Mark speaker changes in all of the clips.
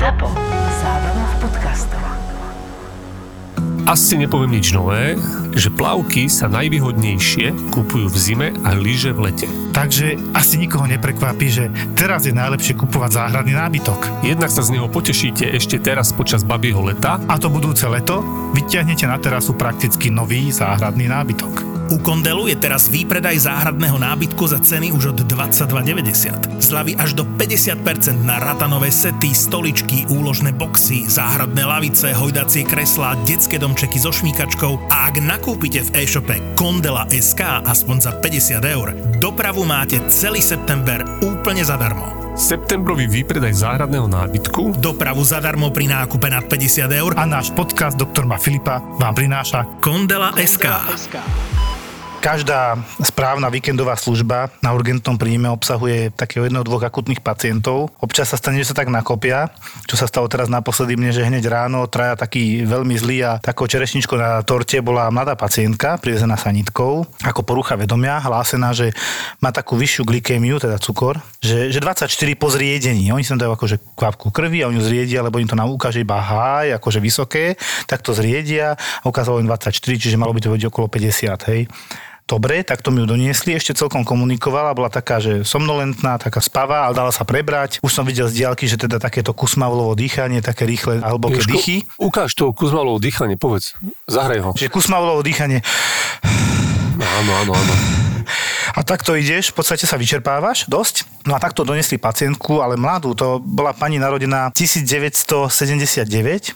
Speaker 1: ZAPO. Zábrná v podcastov.
Speaker 2: Asi nepoviem nič nové, že plavky sa najvýhodnejšie kupujú v zime a lyže v lete.
Speaker 3: Takže asi nikoho neprekvapí, že teraz je najlepšie kupovať záhradný nábytok.
Speaker 2: Jednak sa z neho potešíte ešte teraz počas babieho leta,
Speaker 3: A to budúce leto vyťahnete na terasu prakticky nový záhradný nábytok.
Speaker 4: U Kondelu je teraz výpredaj záhradného nábytku za ceny už od 22,90. Zľavy až do 50% na ratanové sety, stoličky, úložné boxy, záhradné lavice, hojdacie kreslá, detské domčeky so šmíkačkou a ak nakúpite v e-shope Kondela SK aspoň za 50 eur, dopravu máte celý september úplne zadarmo.
Speaker 2: septembrový výpredaj záhradného nábytku
Speaker 4: Dopravu zadarmo pri nákupe nad 50 eur
Speaker 3: A náš podcast Doktor Ma Filipa vám prináša
Speaker 4: Kondela SK.
Speaker 3: Každá správna víkendová služba na urgentnom príjme obsahuje takého jedného dvoch akutných pacientov. Občas sa stane, že sa tak nakopia, čo sa stalo teraz naposledy mne, že hneď ráno traja taký veľmi zlý a takou čerešničkou na torte bola mladá pacientka, privezená sanitkou, ako porucha vedomia, hlásená, že má takú vyššiu glykémiu, teda cukor, že, že 24 po zriedení. Oni sa dajú akože kvapku krvi a oni ju zriedia, lebo im to nám ukáže iba high, akože vysoké, tak to zriedia a ukázalo im 24, čiže malo by to byť okolo 50, hej. Dobre, tak to mi ju doniesli, ešte celkom komunikovala, bola taká, že somnolentná, taká spavá, ale dala sa prebrať. Už som videl z diálky, že teda takéto kusmavlovo dýchanie, také rýchle a hlboké
Speaker 2: Jožko,
Speaker 3: dýchy.
Speaker 2: Ukáž to Kuzmalovo dýchanie, povedz. Zahraj ho.
Speaker 3: Že kusmavlovo dýchanie.
Speaker 2: Áno, áno, áno.
Speaker 3: A takto ideš, v podstate sa vyčerpávaš dosť. No a takto donesli pacientku, ale mladú, to bola pani narodená 1979,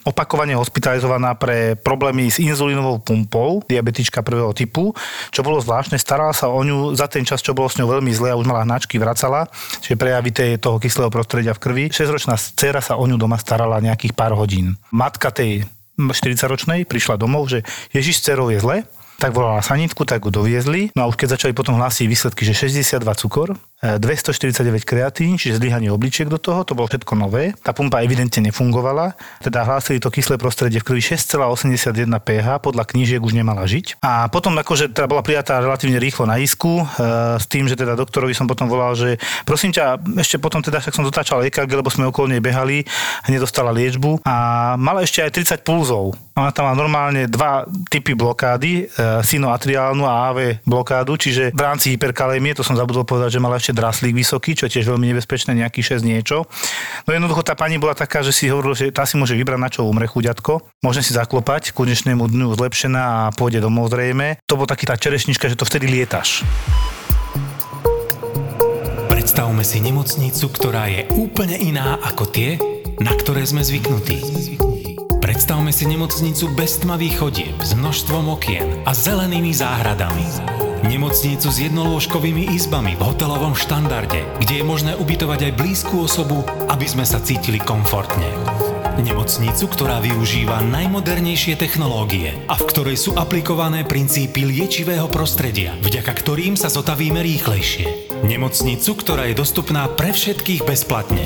Speaker 3: opakovane hospitalizovaná pre problémy s inzulínovou pumpou, diabetička prvého typu, čo bolo zvláštne, starala sa o ňu za ten čas, čo bolo s ňou veľmi zle a už mala hnačky, vracala, čiže prejavy toho kyslého prostredia v krvi. 6-ročná dcera sa o ňu doma starala nejakých pár hodín. Matka tej 40-ročnej prišla domov, že Ježiš dcerou je zle, tak volala sanitku, tak ju doviezli. No a už keď začali potom hlásiť výsledky, že 62 cukor, 249 kreatín, čiže zlyhanie obličiek do toho, to bolo všetko nové. Tá pumpa evidentne nefungovala, teda hlásili to kyslé prostredie v krvi 6,81 pH, podľa knížiek už nemala žiť. A potom akože teda bola prijatá relatívne rýchlo na isku, e, s tým, že teda doktorovi som potom volal, že prosím ťa, ešte potom teda však som dotáčal EKG, lebo sme okolo nej behali, nedostala liečbu a mala ešte aj 30 pulzov. Ona tam má normálne dva typy blokády, e, sinoatriálnu a AV blokádu, čiže v rámci hyperkalémie, to som zabudol povedať, že mala ešte draslík vysoký, čo je tiež veľmi nebezpečné, nejaký 6 niečo. No jednoducho tá pani bola taká, že si hovorila, že tá si môže vybrať, na čo umre chuďatko. Môže si zaklopať, k dnešnému dňu zlepšená a pôjde domov zrejme. To bol taký tá čerešnička, že to vtedy lietaš.
Speaker 5: Predstavme si nemocnicu, ktorá je úplne iná ako tie, na ktoré sme zvyknutí. Predstavme si nemocnicu bez tmavých chodieb, s množstvom okien a zelenými záhradami. Nemocnicu s jednolôžkovými izbami v hotelovom štandarde, kde je možné ubytovať aj blízku osobu, aby sme sa cítili komfortne. Nemocnicu, ktorá využíva najmodernejšie technológie a v ktorej sú aplikované princípy liečivého prostredia, vďaka ktorým sa zotavíme rýchlejšie. Nemocnicu, ktorá je dostupná pre všetkých bezplatne.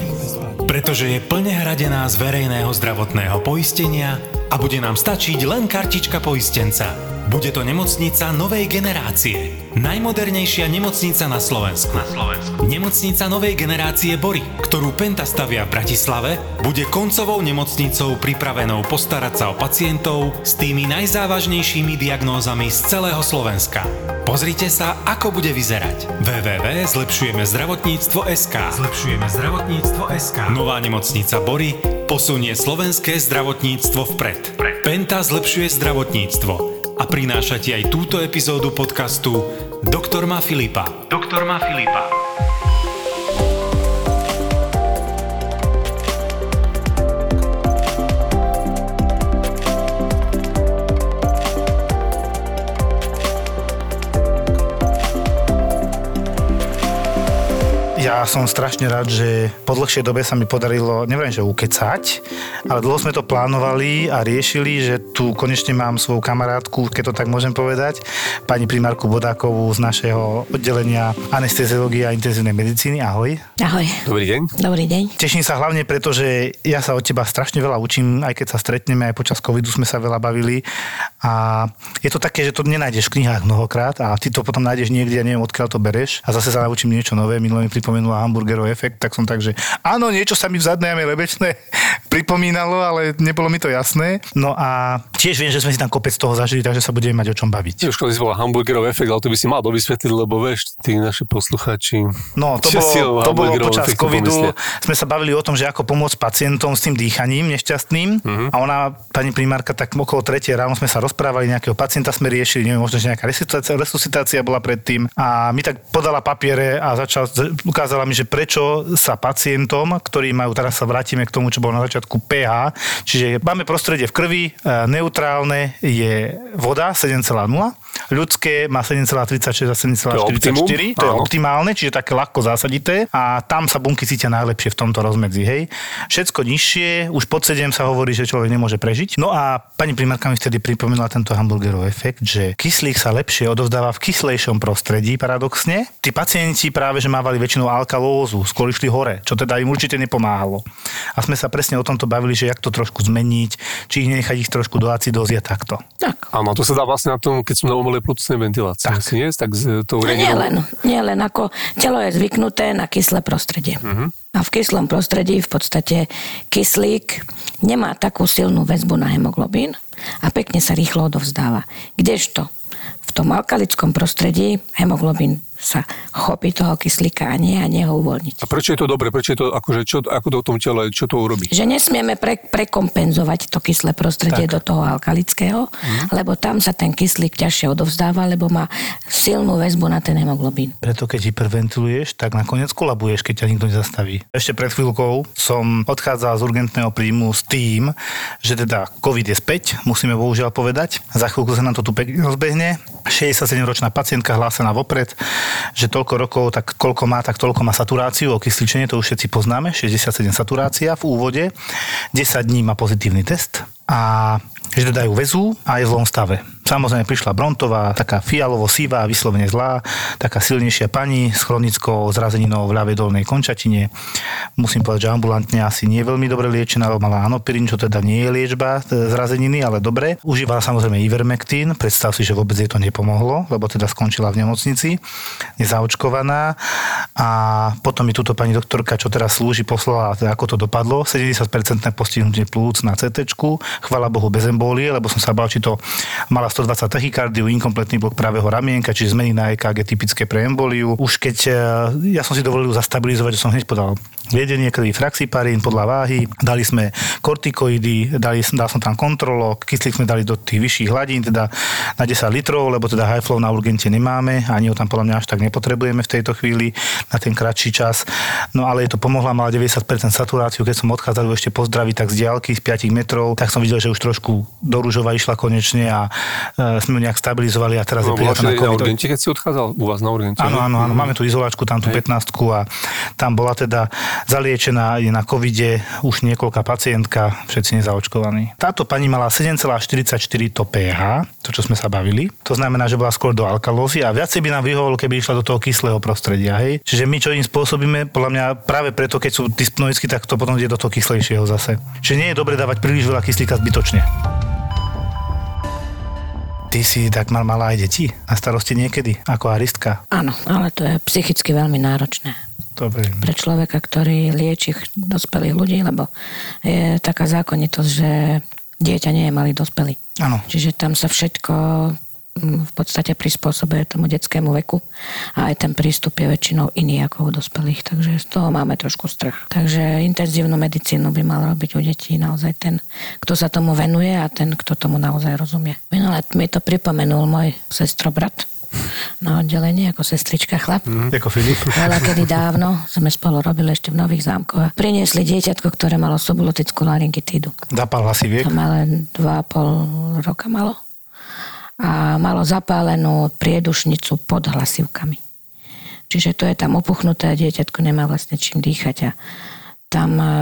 Speaker 5: Pretože je plne hradená z verejného zdravotného poistenia a bude nám stačiť len kartička poistenca. Bude to nemocnica novej generácie. Najmodernejšia nemocnica na Slovensku. Na Slovensku. Nemocnica novej generácie Bory, ktorú Penta stavia v Bratislave, bude koncovou nemocnicou pripravenou postarať sa o pacientov s tými najzávažnejšími diagnózami z celého Slovenska. Pozrite sa, ako bude vyzerať. www.zlepšujeme zdravotníctvo SK. Zlepšujeme zdravotníctvo SK. Nová nemocnica Bory posunie slovenské zdravotníctvo vpred. Penta zlepšuje zdravotníctvo a prináša ti aj túto epizódu podcastu Doktor má Filipa. Doktor má Filipa.
Speaker 3: Ja som strašne rád, že po dlhšej dobe sa mi podarilo, neviem, že ukecať, ale dlho sme to plánovali a riešili, že tu konečne mám svoju kamarátku, keď to tak môžem povedať, pani primárku Bodákovú z našeho oddelenia anesteziológie a intenzívnej medicíny. Ahoj.
Speaker 6: Ahoj.
Speaker 2: Dobrý deň.
Speaker 6: Dobrý deň.
Speaker 3: Teším sa hlavne preto, že ja sa od teba strašne veľa učím, aj keď sa stretneme, aj počas covidu sme sa veľa bavili. A je to také, že to nenájdeš v knihách mnohokrát a ty to potom nájdeš niekde a neviem, odkiaľ to bereš. A zase sa naučím niečo nové. Minulé mi pripomenula hamburgerov efekt, tak som tak, že áno, niečo sa mi v zadnej jame lebečné pripomínalo, ale nebolo mi to jasné. No a tiež viem, že sme si tam kopec toho zažili, takže sa budeme mať o čom baviť.
Speaker 2: Už si volá hamburgerov efekt, ale to by si mal dovysvetliť, lebo vieš, tí naši poslucháči...
Speaker 3: No, to bolo, to bolo počas covidu. Sme sa bavili o tom, že ako pomôcť pacientom s tým dýchaním nešťastným.
Speaker 2: Mhm.
Speaker 3: A ona, pani primárka, tak okolo 3 ráno sme sa rozprávali, nejakého pacienta sme riešili, neviem, možno, že nejaká resuscitácia, resuscitácia bola predtým. A mi tak podala papiere a začal, ukázala mi, že prečo sa pacientom, ktorí majú, teraz sa vrátime k tomu, čo bolo na začiatku pH, čiže máme prostredie v krvi, e, neutrálne je voda 7,0, ľudské má 7,36 a 7,44,
Speaker 2: optimum?
Speaker 3: to je
Speaker 2: Áno.
Speaker 3: optimálne, čiže také ľahko zásadité a tam sa bunky cítia najlepšie v tomto rozmedzi, hej. Všetko nižšie, už pod 7 sa hovorí, že človek nemôže prežiť. No a pani primárka mi vtedy pripomínala tento hamburgerov efekt, že kyslík sa lepšie odovzdáva v kyslejšom prostredí, paradoxne. Tí pacienti práve, že mávali väčšinou alkalózu, skôr išli hore, čo teda im určite nepomáhalo. A sme sa presne o tomto bavili, že jak to trošku zmeniť, či ich nechať ich trošku do acidózy a takto.
Speaker 1: Tak.
Speaker 2: Áno, to sa dá vlastne na tom, keď som na umelej plúcnej ventilácii.
Speaker 3: Tak.
Speaker 2: Si nie? Tak s tou
Speaker 1: Nie len, nie len ako telo je zvyknuté na kyslé prostredie.
Speaker 2: Mhm.
Speaker 1: A v kyslom prostredí v podstate kyslík nemá takú silnú väzbu na hemoglobín a pekne sa rýchlo odovzdáva. Kdežto v tom alkalickom prostredí hemoglobín sa chopí toho kyslíka a nie a nie ho uvoľniť.
Speaker 2: A prečo je to dobre? Prečo je to, akože, čo, ako to v tom tele, čo to urobí?
Speaker 1: Že nesmieme pre, prekompenzovať to kyslé prostredie tak. do toho alkalického, mm. lebo tam sa ten kyslík ťažšie odovzdáva, lebo má silnú väzbu na ten hemoglobín.
Speaker 3: Preto keď hyperventiluješ, tak nakoniec kolabuješ, keď ťa nikto nezastaví. Ešte pred chvíľkou som odchádzal z urgentného príjmu s tým, že teda COVID je späť, musíme bohužiaľ povedať. Za chvíľku sa nám to tu pekne rozbehne. 67-ročná pacientka hlásená vopred, že toľko rokov, tak koľko má, tak toľko má saturáciu, okysličenie, to už všetci poznáme, 67 saturácia v úvode, 10 dní má pozitívny test a že teda ju väzú a je v zlom stave. Samozrejme prišla Brontová, taká fialovo-sivá, vyslovene zlá, taká silnejšia pani s chronickou zrazeninou v ľavej dolnej končatine. Musím povedať, že ambulantne asi nie veľmi dobre liečená, lebo mala anopirin, čo teda nie je liečba e, zrazeniny, ale dobre. Užívala samozrejme Ivermectin, predstav si, že vôbec jej to nepomohlo, lebo teda skončila v nemocnici, nezaočkovaná. A potom mi túto pani doktorka, čo teraz slúži, poslala, teda ako to dopadlo. 70% postihnutie plúc na CT, chvala Bohu bez embólie, lebo som sa bál, či to mala 120 tachykardiu, inkompletný blok pravého ramienka, čiže zmeny na EKG typické pre embóliu. Už keď e, ja som si dovolil zastabilizovať, že som hneď podal viedenie krvi fraxiparín podľa váhy, dali sme kortikoidy, dali, dal som tam kontrolok, kyslík sme dali do tých vyšších hladín, teda na 10 litrov, lebo teda high flow na urgente nemáme, ani ho tam podľa mňa až tak nepotrebujeme v tejto chvíli na ten kratší čas. No ale je to pomohla, mala 90% saturáciu, keď som odchádzal ju ešte pozdraviť tak z diaľky z 5 metrov, tak som videl, že už trošku do rúžova išla konečne a e, sme ju nejak stabilizovali a teraz
Speaker 2: No,
Speaker 3: je prijatá na
Speaker 2: na
Speaker 3: COVID.
Speaker 2: urgente, keď si odchádzal u vás na urgente?
Speaker 3: Áno, áno, áno, máme tu izolačku, tam tú 15 a tam bola teda zaliečená, je na covide už niekoľká pacientka, všetci nezaočkovaní. Táto pani mala 7,44 to pH, to čo sme sa bavili. To znamená, že bola skôr do alkalózy a viacej by nám vyhovalo, keby išla do toho kyslého prostredia. Hej? Čiže my čo im spôsobíme, podľa mňa práve preto, keď sú dyspnoicky, tak to potom ide do toho kyslejšieho zase. Čiže nie je dobre dávať príliš veľa kyslíka zbytočne. Ty si tak mal mala aj deti na starosti niekedy, ako aristka.
Speaker 1: Áno, ale to je psychicky veľmi náročné
Speaker 3: Dobre.
Speaker 1: pre človeka, ktorý lieči ch- dospelých ľudí, lebo je taká zákonitosť, že dieťa nie je malý dospelý.
Speaker 3: Áno.
Speaker 1: Čiže tam sa všetko v podstate prispôsobuje tomu detskému veku a aj ten prístup je väčšinou iný ako u dospelých, takže z toho máme trošku strach. Takže intenzívnu medicínu by mal robiť u detí naozaj ten, kto sa tomu venuje a ten, kto tomu naozaj rozumie. Minulé mi to pripomenul môj sestrobrat na oddelení ako sestrička chlap.
Speaker 3: Mm. Ako Filip.
Speaker 1: Veľa kedy dávno sme spolu robili ešte v Nových zámkoch. Priniesli dieťatko, ktoré malo subglutickú laryngitídu.
Speaker 3: Zapal hlasiviek.
Speaker 1: To malé 2,5 roka malo. A malo zapálenú priedušnicu pod hlasivkami. Čiže to je tam opuchnuté a dieťatko nemá vlastne čím dýchať. A tam, e,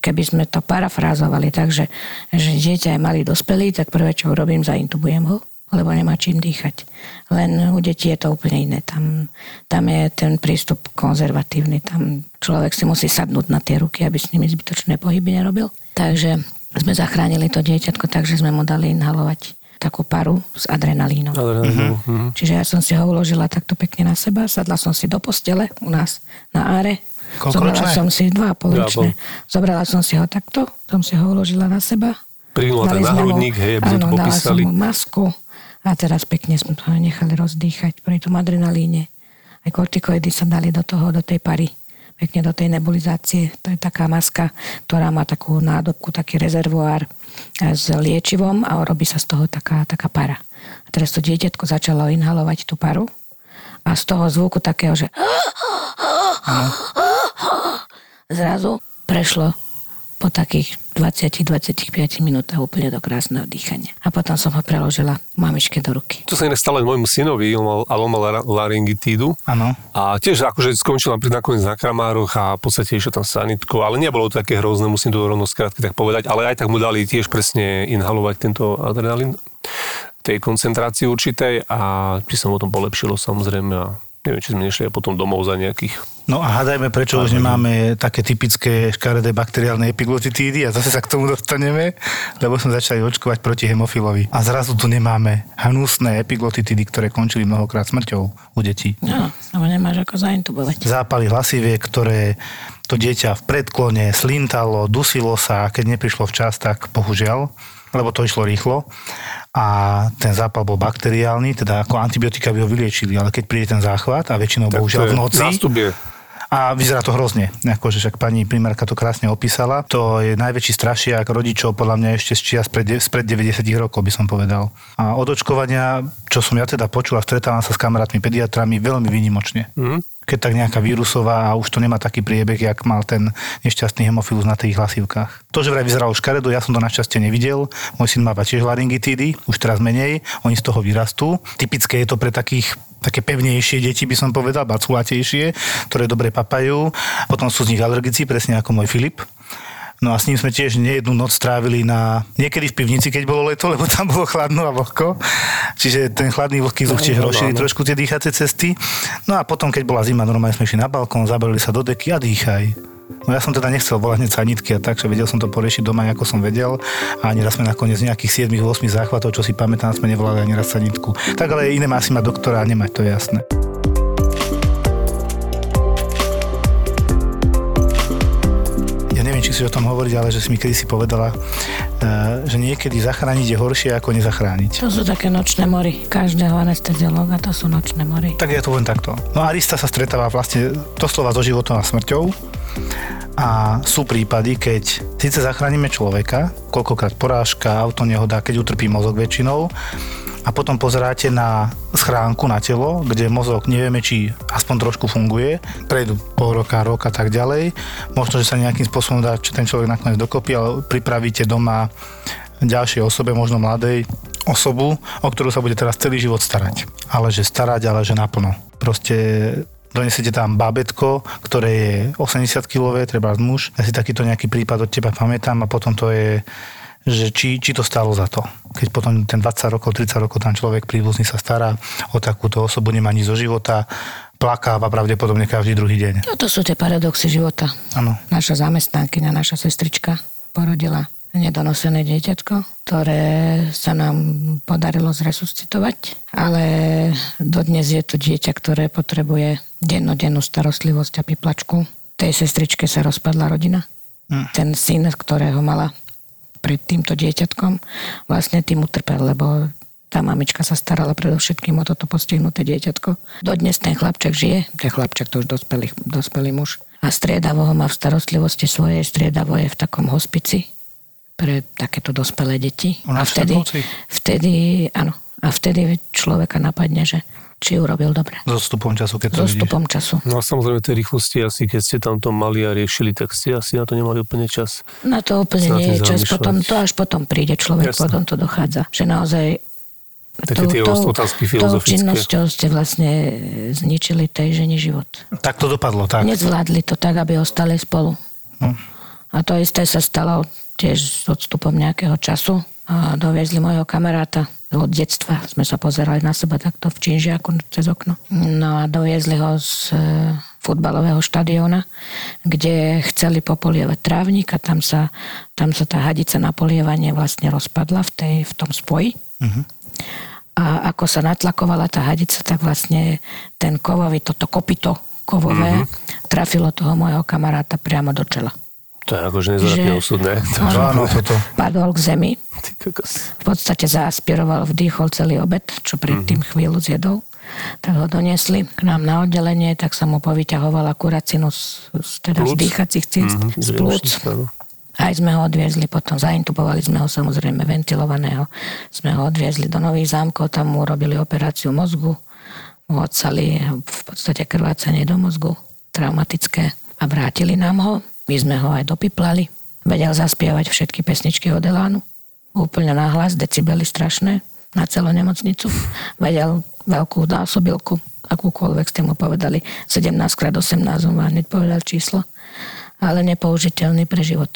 Speaker 1: keby sme to parafrázovali tak, že, že dieťa je malý dospelý, tak prvé, čo urobím, zaintubujem ho, lebo nemá čím dýchať. Len u detí je to úplne iné. Tam, tam je ten prístup konzervatívny. Tam človek si musí sadnúť na tie ruky, aby s nimi zbytočné pohyby nerobil. Takže sme zachránili to dieťatko, takže sme mu dali inhalovať takú paru s adrenalínom.
Speaker 2: Adrenalínu, mhm.
Speaker 1: Čiže ja som si ho uložila takto pekne na seba, sadla som si do postele u nás na áre
Speaker 3: Koľko
Speaker 1: Zobrala
Speaker 3: ročné?
Speaker 1: som si dva a pol ročné. Zobrala som si ho takto, som si ho uložila na seba.
Speaker 2: Prihnula tak
Speaker 1: Dali
Speaker 2: na
Speaker 1: sme mu-
Speaker 2: hrudník, hej, aby
Speaker 1: áno, dala som mu masku a teraz pekne sme to nechali rozdýchať pri tom adrenalíne. Aj kortikoidy sa dali do toho, do tej pary pekne do tej nebulizácie. To je taká maska, ktorá má takú nádobku, taký rezervoár eh, s liečivom a robí sa z toho taká, taká para. A teraz to dieťatko začalo inhalovať tú paru a z toho zvuku takého, že zrazu prešlo po takých 20-25 minútach úplne do krásneho dýchania. A potom som ho preložila mamičke do ruky.
Speaker 2: To sa inak stalo aj môjmu synovi, on mal, ale on mal lar- laryngitídu.
Speaker 3: Áno.
Speaker 2: A tiež akože skončil nakoniec na kramároch a v podstate išiel tam sanitko, ale nebolo to také hrozné, musím to rovno skrátke tak povedať, ale aj tak mu dali tiež presne inhalovať tento adrenalín tej koncentrácii určitej a či sa mu o tom polepšilo samozrejme a neviem, či sme nešli potom domov za nejakých
Speaker 3: No a hádajme, prečo už nemáme také typické škaredé bakteriálne epiglotitídy a zase sa k tomu dostaneme, lebo sme začali očkovať proti hemofilovi. A zrazu tu nemáme hnusné epiglotitídy, ktoré končili mnohokrát smrťou u detí.
Speaker 1: No, lebo nemáš ako zaintubovať.
Speaker 3: Zápaly hlasiviek, ktoré to dieťa v predklone slintalo, dusilo sa a keď neprišlo včas, tak bohužiaľ, lebo to išlo rýchlo a ten zápal bol bakteriálny, teda ako antibiotika by ho vyliečili, ale keď príde ten záchvat a väčšinou bohužiaľ
Speaker 2: to je
Speaker 3: v noci,
Speaker 2: Zástup je
Speaker 3: a vyzerá to hrozne, akože však pani primárka to krásne opísala. To je najväčší strašiak rodičov, podľa mňa ešte z čias spred, spred 90 rokov by som povedal. A od očkovania, čo som ja teda počul a stretávam sa s kamarátmi pediatrami, veľmi výnimočne.
Speaker 2: Mhm.
Speaker 3: Keď tak nejaká vírusová a už to nemá taký priebeh, jak mal ten nešťastný hemofilus na tých hlasivkách. To, že vraj vyzeralo škaredo, ja som to našťastie nevidel. Môj syn máva tiež laryngitídy, už teraz menej, oni z toho vyrastú. Typické je to pre takých také pevnejšie deti, by som povedal, baculatejšie, ktoré dobre papajú. Potom sú z nich alergici, presne ako môj Filip. No a s ním sme tiež nejednú noc strávili na, niekedy v pivnici, keď bolo leto, lebo tam bolo chladno a vlhko. Čiže ten chladný vlhký vzduch tiež rozšíri trošku tie dýchacie cesty. No a potom, keď bola zima, normálne sme išli na balkón, zabalili sa do deky a dýchaj. No ja som teda nechcel volať hneď sanitky a tak, že vedel som to poriešiť doma, ako som vedel. A ani raz sme nakoniec nejakých 7-8 záchvatov, čo si pamätám, sme nevolali ani raz sanitku. Tak ale iné má si mať doktora a nemať, to je jasné. Si o tom hovoriť, ale že si mi kedysi povedala, eh, že niekedy zachrániť je horšie ako nezachrániť.
Speaker 1: To sú také nočné mory. Každého anesteziológa to sú nočné mory.
Speaker 3: Tak je to len takto. No Arista sa stretáva vlastne doslova so životom a smrťou. A sú prípady, keď síce zachránime človeka, koľkokrát porážka, auto nehoda, keď utrpí mozog väčšinou, a potom pozeráte na schránku na telo, kde mozog nevieme, či aspoň trošku funguje, prejdú pol roka, rok a tak ďalej. Možno, že sa nejakým spôsobom dá čo ten človek nakoniec dokopy, ale pripravíte doma ďalšej osobe, možno mladej osobu, o ktorú sa bude teraz celý život starať. Ale že starať, ale že naplno. Proste donesete tam bábetko, ktoré je 80 kg, treba muž. Ja si takýto nejaký prípad od teba pamätám a potom to je že či, či to stálo za to. Keď potom ten 20 rokov, 30 rokov tam človek príbuzný sa stará o takúto osobu, nemá nič zo života, plakáva pravdepodobne každý druhý deň.
Speaker 1: No to sú tie paradoxy života.
Speaker 3: Áno.
Speaker 1: Naša zamestnankyňa, naša sestrička porodila nedonosené dieťatko, ktoré sa nám podarilo zresuscitovať, ale dodnes je to dieťa, ktoré potrebuje dennodennú starostlivosť a piplačku. Tej sestričke sa rozpadla rodina.
Speaker 3: Hm.
Speaker 1: Ten syn, ktorého mala pred týmto dieťatkom, vlastne tým utrpel, lebo tá mamička sa starala predovšetkým o toto postihnuté dieťatko. Dodnes ten chlapček žije, ten chlapček to už dospelý, dospelý muž. A striedavo ho má v starostlivosti svojej, striedavo je v takom hospici pre takéto dospelé deti. A vtedy, vtedy, áno, a vtedy človeka napadne, že či urobil dobre.
Speaker 3: S odstupom času, keď to
Speaker 1: So
Speaker 3: vidíš.
Speaker 1: stupom času.
Speaker 2: No a samozrejme tej rýchlosti asi, keď ste tam to mali a riešili, tak ste asi na to nemali úplne čas.
Speaker 1: Na to úplne nie je čas, potom, to až potom príde človek,
Speaker 2: Jasné.
Speaker 1: potom to dochádza. Že naozaj
Speaker 2: Také tie otázky
Speaker 1: tou
Speaker 2: filozofické.
Speaker 1: činnosťou ste vlastne zničili tej žene život.
Speaker 3: Tak to dopadlo, tak.
Speaker 1: Nezvládli to tak, aby ostali spolu.
Speaker 3: No.
Speaker 1: A to isté sa stalo tiež s odstupom nejakého času. A doviezli mojho kamaráta od detstva. Sme sa pozerali na seba takto v činžiaku cez okno. No a doviezli ho z e, futbalového štadióna, kde chceli popolievať trávnik a tam sa, tam sa tá hadica na polievanie vlastne rozpadla v, tej, v tom spoji. A ako sa natlakovala tá hadica, tak vlastne ten kovový, toto kopito kovové, trafilo toho môjho kamaráta priamo do čela.
Speaker 2: To je akože nezvratne osudné.
Speaker 3: To áno, toto.
Speaker 1: Padol k zemi, v podstate zaspiroval, vdýchol celý obed, čo predtým chvíľu zjedol. Tak ho doniesli k nám na oddelenie, tak sa mu povyťahovala kuracinu z, z, teda z dýchacích ciest,
Speaker 2: Mhm,
Speaker 1: z plúc. Aj sme ho odviezli potom, zaintubovali sme ho samozrejme ventilovaného, sme ho odviezli do Nových zámkov, tam mu robili operáciu mozgu, mu odsali v podstate krvácanie do mozgu, traumatické a vrátili nám ho. My sme ho aj dopiplali. Vedel zaspievať všetky pesničky od Elánu. Úplne náhlas, decibely strašné na celú nemocnicu. Vedel veľkú násobilku, akúkoľvek ste mu povedali, 17 x 18, on vám hneď povedal číslo, ale nepoužiteľný pre život.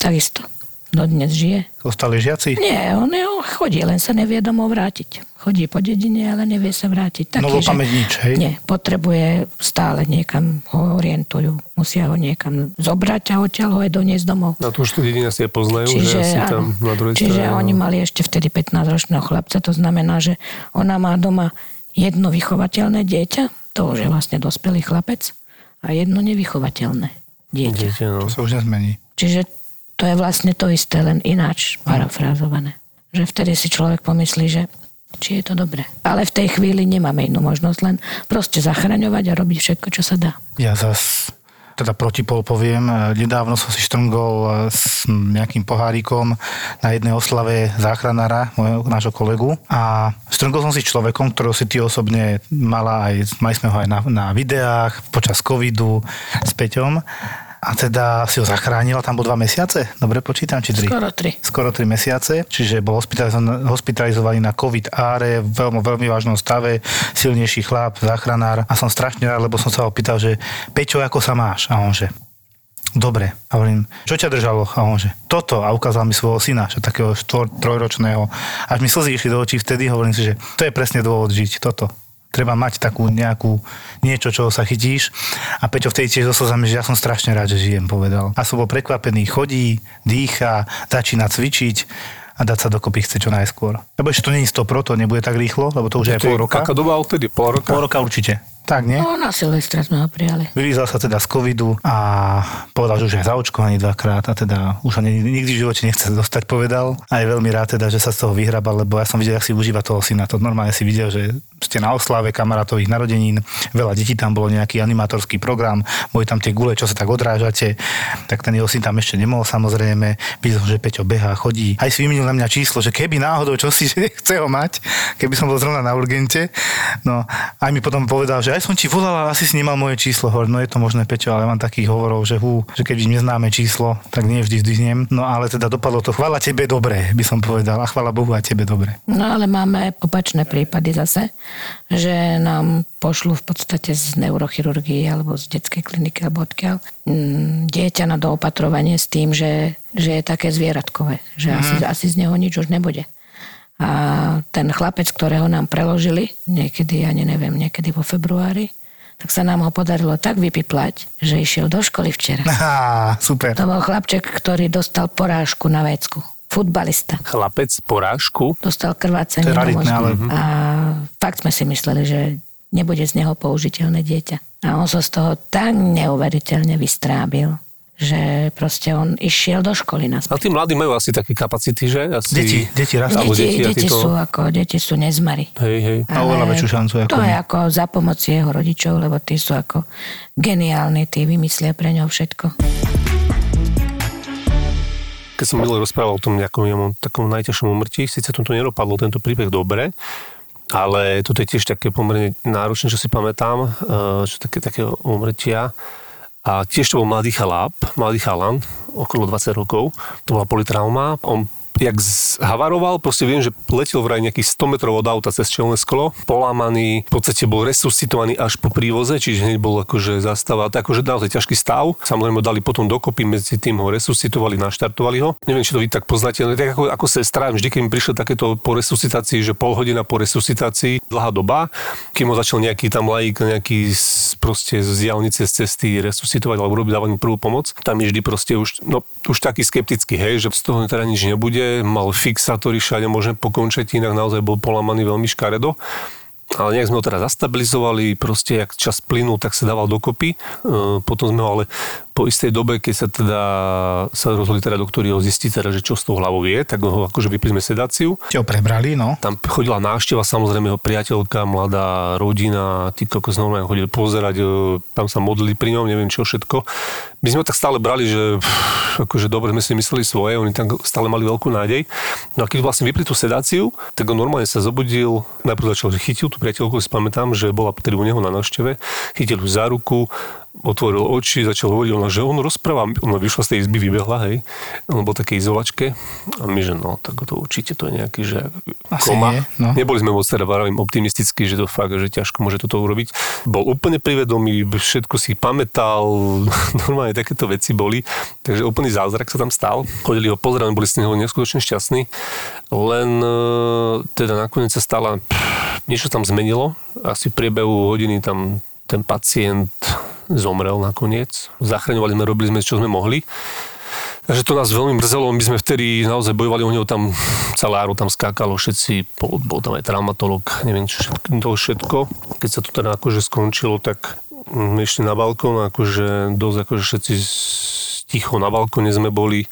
Speaker 1: Takisto. Dodnes žije.
Speaker 3: Zostali žiaci?
Speaker 1: Nie, on, je, on chodí, len sa nevie domov vrátiť. Chodí po dedine, ale nevie sa vrátiť. Taký,
Speaker 3: nič, hej?
Speaker 1: Nie, potrebuje stále niekam, ho orientujú. Musia ho niekam zobrať a odtiaľ ho aj doniesť domov.
Speaker 2: Na to už tú dedina si aj poznajú,
Speaker 1: Čiže,
Speaker 2: že asi
Speaker 1: áno,
Speaker 2: tam na druhej
Speaker 1: čiže
Speaker 2: strane.
Speaker 1: oni
Speaker 2: áno.
Speaker 1: mali ešte vtedy 15-ročného chlapca, to znamená, že ona má doma jedno vychovateľné dieťa, to už je vlastne dospelý chlapec, a jedno nevychovateľné dieťa.
Speaker 2: Dieťa, no.
Speaker 3: To sa už nezmení.
Speaker 1: Čiže to je vlastne to isté, len ináč parafrázované. Že vtedy si človek pomyslí, že či je to dobré. Ale v tej chvíli nemáme inú možnosť, len proste zachraňovať a robiť všetko, čo sa dá.
Speaker 3: Ja zas teda protipol poviem, nedávno som si štrngol e, s nejakým pohárikom na jednej oslave záchranára, môjho, nášho kolegu a štrngol som si človekom, ktorého si ty osobne mala aj, mali sme ho aj na, na videách počas covidu s Peťom a teda si ho zachránila, tam bol dva mesiace, dobre počítam, či tri?
Speaker 1: Skoro tri.
Speaker 3: skoro 3 mesiace, čiže bol hospitalizovaný, hospitalizovaný na COVID áre, v veľmi, veľmi vážnom stave, silnejší chlap, záchranár a som strašne rád, lebo som sa ho pýtal, že Peťo, ako sa máš? A on že, dobre. A hovorím, čo ťa držalo? A on že, toto. A ukázal mi svojho syna, že takého štvor, trojročného. Až mi slzy išli do očí vtedy, hovorím si, že to je presne dôvod žiť, toto. Treba mať takú nejakú niečo, čo sa chytíš. A Peťo vtedy tiež so slzami, že ja som strašne rád, že žijem, povedal. A som bol prekvapený, chodí, dýcha, začína cvičiť a dať sa dokopy chce čo najskôr. Lebo ešte to nie je 100 pro, to nebude tak rýchlo, lebo to už je aj pol roka.
Speaker 2: Aká doba odtedy? Pol roka?
Speaker 3: Pol roka určite. Tak, nie?
Speaker 1: No, na Silvestra sme ho prijali.
Speaker 3: Vylízal sa teda z covidu a povedal, že už je zaočkovaný dvakrát a teda už ho ni- nikdy v živote nechce dostať, povedal. A je veľmi rád teda, že sa z toho vyhrabal, lebo ja som videl, jak si užíva toho syna. To normálne si videl, že ste na oslave kamarátových narodenín, veľa detí tam bolo, nejaký animatorský program, boli tam tie gule, čo sa tak odrážate, tak ten jeho syn tam ešte nemohol samozrejme. Videl že Peťo behá, chodí. Aj si vymenil na mňa číslo, že keby náhodou čo si, že chce ho mať, keby som bol zrovna na urgente. No, aj mi potom povedal, že aj som ti volal, ale asi si nemal moje číslo. Hovorím, no je to možné, Peťo, ale mám takých hovorov, že hú, že keď neznáme číslo, tak nie vždy zdvihnem. No ale teda dopadlo to, chvála tebe dobre, by som povedal. A chvála Bohu aj tebe dobre.
Speaker 1: No ale máme opačné prípady zase, že nám pošlu v podstate z neurochirurgie alebo z detskej kliniky alebo odkiaľ mm, dieťa na doopatrovanie s tým, že, že je také zvieratkové, že asi, asi z neho nič už nebude. A ten chlapec, ktorého nám preložili, niekedy, ja neviem, niekedy vo februári, tak sa nám ho podarilo tak vypiplať, že išiel do školy včera.
Speaker 3: Aha, super.
Speaker 1: To bol chlapček, ktorý dostal porážku na vecku. Futbalista.
Speaker 2: Chlapec porážku.
Speaker 1: Dostal
Speaker 3: je
Speaker 1: do mozgu.
Speaker 3: ale-
Speaker 1: A fakt sme si mysleli, že nebude z neho použiteľné dieťa. A on sa z toho tak neuveriteľne vystrábil, že proste on išiel do školy
Speaker 2: Ale
Speaker 1: naspäť.
Speaker 2: tí mladí majú asi také kapacity, že? Asi...
Speaker 3: Deti, deti rastú.
Speaker 1: Deti,
Speaker 2: deti,
Speaker 1: deti,
Speaker 2: to-
Speaker 1: sú ako, deti sú nezmary.
Speaker 2: Hej, hej.
Speaker 3: A oveľa väčšiu šancu ako
Speaker 1: To je ako za pomoci jeho rodičov, lebo tí sú ako geniálni, tí vymyslia pre ňo všetko.
Speaker 2: Keď som minule rozprával o tom nejakom jemom, takom najťažšom umrtí, síce to nedopadlo tento príbeh dobre, ale toto je tiež také pomerne náročné, čo si pamätám, eh, že také, také umrtia. A tiež to bol mladý chaláp, mladý chalan, okolo 20 rokov. To bola politrauma. On jak zhavaroval, proste viem, že letel vraj nejakých 100 metrov od auta cez čelné sklo, polámaný, v podstate bol resuscitovaný až po prívoze, čiže hneď bol akože zastával, tak akože naozaj ťažký stav. Samozrejme ho dali potom dokopy, medzi tým ho resuscitovali, naštartovali ho. Neviem, či to vy tak poznáte, ale tak ako, ako sestra, vždy, keď mi prišlo takéto po resuscitácii, že pol hodina po resuscitácii, dlhá doba, kým ho začal nejaký tam laik, nejaký proste z diálnice z cesty resuscitovať alebo robiť dávať prvú pomoc, tam je vždy proste už, no, už taký skeptický, hej, že z toho teda nič nebude, mal fixátory všade možné po končetinách, naozaj bol polamaný veľmi škaredo. ale nejak sme ho teda zastabilizovali, proste jak čas plynul, tak sa dával dokopy. E, potom sme ho ale po istej dobe, keď sa teda sa rozhodli teda doktori ho zistiť, teda, že čo s tou hlavou je, tak ho akože vypli sme sedáciu.
Speaker 3: Ho prebrali, no.
Speaker 2: Tam chodila návšteva, samozrejme jeho priateľka, mladá rodina, tí kokos normálne chodili pozerať, e, tam sa modlili pri ňom, neviem čo všetko. My sme tak stále brali, že pff, akože dobre sme si mysleli svoje, oni tam stále mali veľkú nádej. No a keď vlastne vypli tú sedáciu, tak on normálne sa zobudil, najprv začal, že chytil tú priateľku, si pamätám, že bola tedy u neho na návšteve, chytil ju za ruku, otvoril oči, začal hovoriť, ona, že on rozpráva, ona vyšla z tej izby, vybehla, hej, on bol také izolačke a my, že no, tak to určite to je nejaký, že
Speaker 3: Asi
Speaker 2: koma.
Speaker 3: nie, no.
Speaker 2: Neboli sme moc teda varavím optimistickí, že to fakt, že ťažko môže toto urobiť. Bol úplne privedomý, všetko si pamätal, normálne takéto veci boli, takže úplný zázrak sa tam stal. Chodili ho pozerať, boli z neho neskutočne šťastní, len e, teda nakoniec sa stala, pff, niečo tam zmenilo, asi v priebehu hodiny tam ten pacient zomrel nakoniec. Zachraňovali sme, robili sme, čo sme mohli. Takže to nás veľmi mrzelo, my sme vtedy naozaj bojovali o neho tam, celé áro tam skákalo, všetci, bol, tam aj traumatolog, neviem čo to všetko. Keď sa to teda akože skončilo, tak sme išli na balkón, akože dosť akože všetci ticho na balkóne sme boli,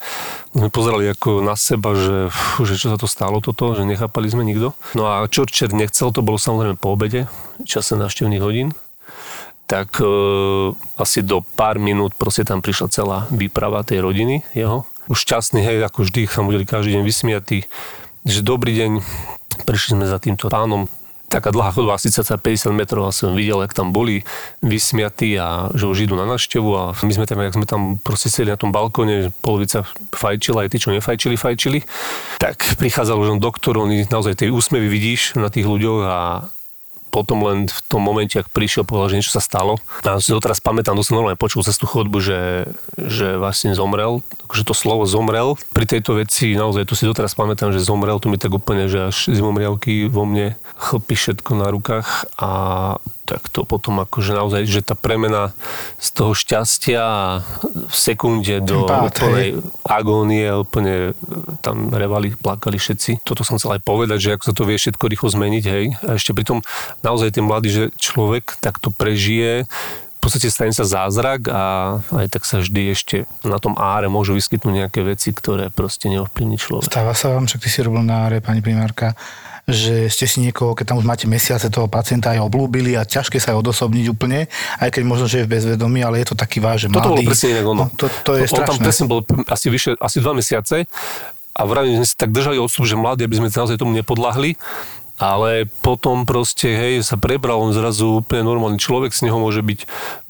Speaker 2: sme pozerali ako na seba, že, fú, že čo sa to stalo toto, že nechápali sme nikto. No a čo Čert nechcel, to bolo samozrejme po obede, čase návštevných hodín tak e, asi do pár minút proste tam prišla celá výprava tej rodiny jeho. Už šťastný, hej, ako vždy, sa budeli každý deň vysmiatí, že dobrý deň, prišli sme za týmto pánom, taká dlhá chodba, asi 50 metrov a som videl, jak tam boli vysmiatí a že už idú na návštevu a my sme tam, jak sme tam proste sedeli na tom balkóne, polovica fajčila, aj tí, čo nefajčili, fajčili. Tak prichádzal už doktor, on naozaj tej úsmevy vidíš na tých ľuďoch a potom len v tom momente, ak prišiel, povedal, že niečo sa stalo. A si to teraz pamätám, to som normálne počul cez tú chodbu, že, že vlastne zomrel, že to slovo zomrel. Pri tejto veci naozaj tu si doteraz pamätám, že zomrel, tu mi tak úplne, že až zimomriavky vo mne chlpí všetko na rukách a tak to potom akože naozaj, že tá premena z toho šťastia v sekunde do
Speaker 3: pád,
Speaker 2: úplnej agónie, úplne tam revali, plakali všetci. Toto som chcel aj povedať, že ako sa to vie všetko rýchlo zmeniť, hej. A ešte pritom naozaj ten mladý, že človek takto prežije, v podstate stane sa zázrak a aj tak sa vždy ešte na tom áre môžu vyskytnúť nejaké veci, ktoré proste neovplyvní človek.
Speaker 3: Stáva sa vám, však ty si robil na áre, pani primárka, že ste si niekoho, keď tam už máte mesiace toho pacienta aj oblúbili a ťažké sa aj odosobniť úplne, aj keď možno, že je v bezvedomí, ale je to taký váš, že
Speaker 2: Toto
Speaker 3: mladý.
Speaker 2: bolo presne inak ono.
Speaker 3: No, to, to je
Speaker 2: on tam
Speaker 3: strašné.
Speaker 2: presne bol asi vyše, asi dva mesiace a vravím, sme si tak držali odstup, že mladí, aby sme naozaj tomu nepodľahli. Ale potom proste, hej, sa prebral on zrazu úplne normálny človek, z neho môže byť,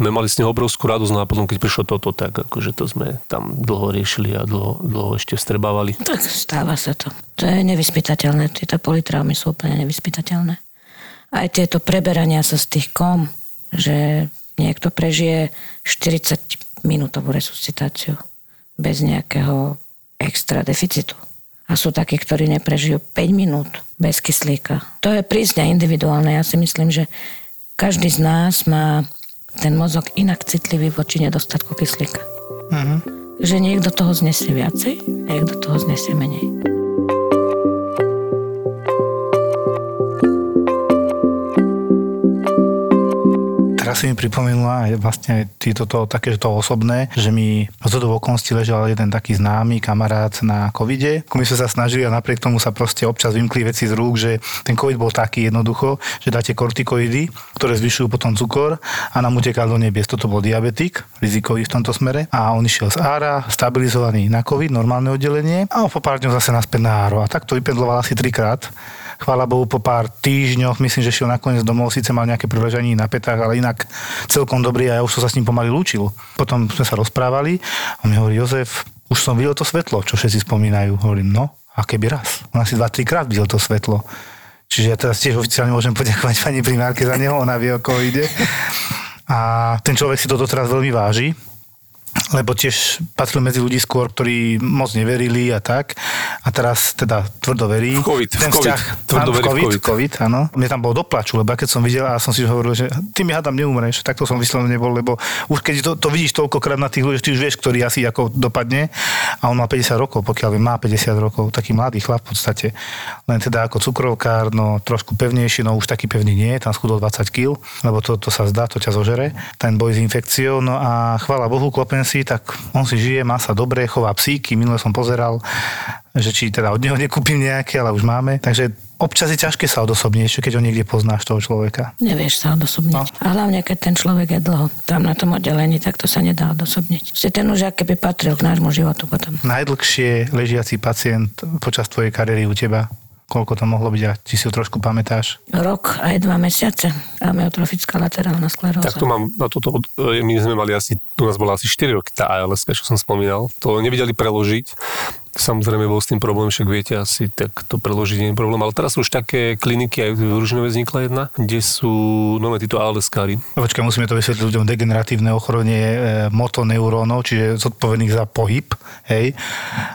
Speaker 2: sme mali z neho obrovskú radosť, no a potom keď prišlo toto, tak akože to sme tam dlho riešili a dlho, dlho ešte vstrebávali.
Speaker 1: Tak stáva sa to. To je nevyspytateľné. Tieto politraumy sú úplne nevyspytateľné. Aj tieto preberania sa z tých kom, že niekto prežije 40 minútovú resuscitáciu bez nejakého extra deficitu. A sú takí, ktorí neprežijú 5 minút bez kyslíka. To je prísne individuálne. Ja si myslím, že každý z nás má ten mozog inak citlivý voči nedostatku kyslíka.
Speaker 3: Mhm.
Speaker 1: Že niekto toho znesie viacej, niekto toho znesie menej.
Speaker 3: Si mi pripomenula vlastne aj týto to, také to osobné, že mi z okolností ležal jeden taký známy kamarát na covide. My sme sa snažili a napriek tomu sa proste občas vymkli veci z rúk, že ten covid bol taký jednoducho, že dáte kortikoidy, ktoré zvyšujú potom cukor a nám uteká do nebies. Toto bol diabetik, rizikový v tomto smere a on išiel z ára, stabilizovaný na covid, normálne oddelenie a po pár dňoch zase naspäť na áro. A tak to vypendloval asi trikrát. Chvála Bohu, po pár týždňoch, myslím, že šiel nakoniec domov, síce mal nejaké priležanie na petách, ale inak celkom dobrý a ja už som sa s ním pomaly lúčil. Potom sme sa rozprávali a mi hovorí, Jozef, už som videl to svetlo, čo všetci spomínajú. Hovorím, no, a keby raz. On asi dva, trikrát videl to svetlo. Čiže ja teraz tiež oficiálne môžem poďakovať pani primárke za neho, ona vie, o koho ide. A ten človek si toto teraz veľmi váži lebo tiež patril medzi ľudí skôr, ktorí moc neverili a tak. A teraz teda tvrdo verí.
Speaker 2: V COVID,
Speaker 3: Ten
Speaker 2: v COVID.
Speaker 3: vzťah,
Speaker 2: Tvrdo verí v
Speaker 3: COVID,
Speaker 2: COVID.
Speaker 3: Áno. Mne tam bolo doplaču, lebo keď som videl a som si hovoril, že ty mi hádam neumreš, tak to som vyslovene nebol, lebo už keď to, to vidíš toľkokrát na tých ľudí, ty už vieš, ktorý asi ako dopadne. A on má 50 rokov, pokiaľ viem, má 50 rokov, taký mladý chlap v podstate. Len teda ako cukrovkár, no trošku pevnejší, no už taký pevný nie, tam schudol 20 kg, lebo to, to sa zdá, to ťa zožere, ten boj s infekciou. No a chvála Bohu, klopem si, tak on si žije, má sa dobre, chová psíky, minule som pozeral, že či teda od neho nekúpim nejaké, ale už máme. Takže občas je ťažké sa odosobniť, keď ho niekde poznáš toho človeka.
Speaker 1: Nevieš sa odosobniť. No. A hlavne, keď ten človek je dlho tam na tom oddelení, tak to sa nedá odosobniť. Ste ten už keby patril k nášmu životu potom.
Speaker 3: Najdlhšie ležiaci pacient počas tvojej kariéry u teba? Koľko to mohlo byť a či si ho trošku pamätáš?
Speaker 1: Rok aj dva mesiace. Amyotrofická laterálna skleróza.
Speaker 2: Tak to mám na toto, e, my sme mali asi, u nás bola asi 4 roky tá ALS, čo som spomínal. To nevedeli preložiť. Samozrejme bol s tým problém, však viete asi, tak to preložiť nie je problém. Ale teraz sú už také kliniky, aj v Ružinove vznikla jedna, kde sú nové títo ALS-kári.
Speaker 3: Počkaj, musíme to vysvetliť ľuďom. Degeneratívne ochorenie e, motoneurónov, čiže zodpovedných za pohyb, hej.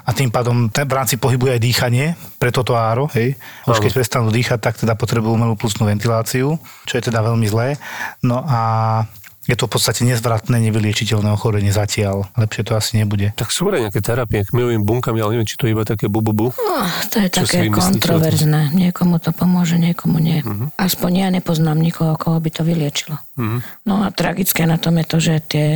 Speaker 3: A tým pádom ten, v rámci pohybu je aj dýchanie, preto to áro, hej. Už
Speaker 2: Áno.
Speaker 3: keď prestanú dýchať, tak teda potrebujú umelú plusnú ventiláciu, čo je teda veľmi zlé. No a je to v podstate nezvratné, nevyliečiteľné ochorenie zatiaľ. Lepšie to asi nebude.
Speaker 2: Tak sú aj nejaké terapie k milovým bunkami, ale neviem, či to je iba také bububu.
Speaker 1: No, to je
Speaker 2: Čo
Speaker 1: také kontroverzné. Niekomu to pomôže, niekomu nie. Uh-huh. Aspoň ja nepoznám nikoho, koho by to vyliečilo. Uh-huh. No a tragické na tom je to, že tie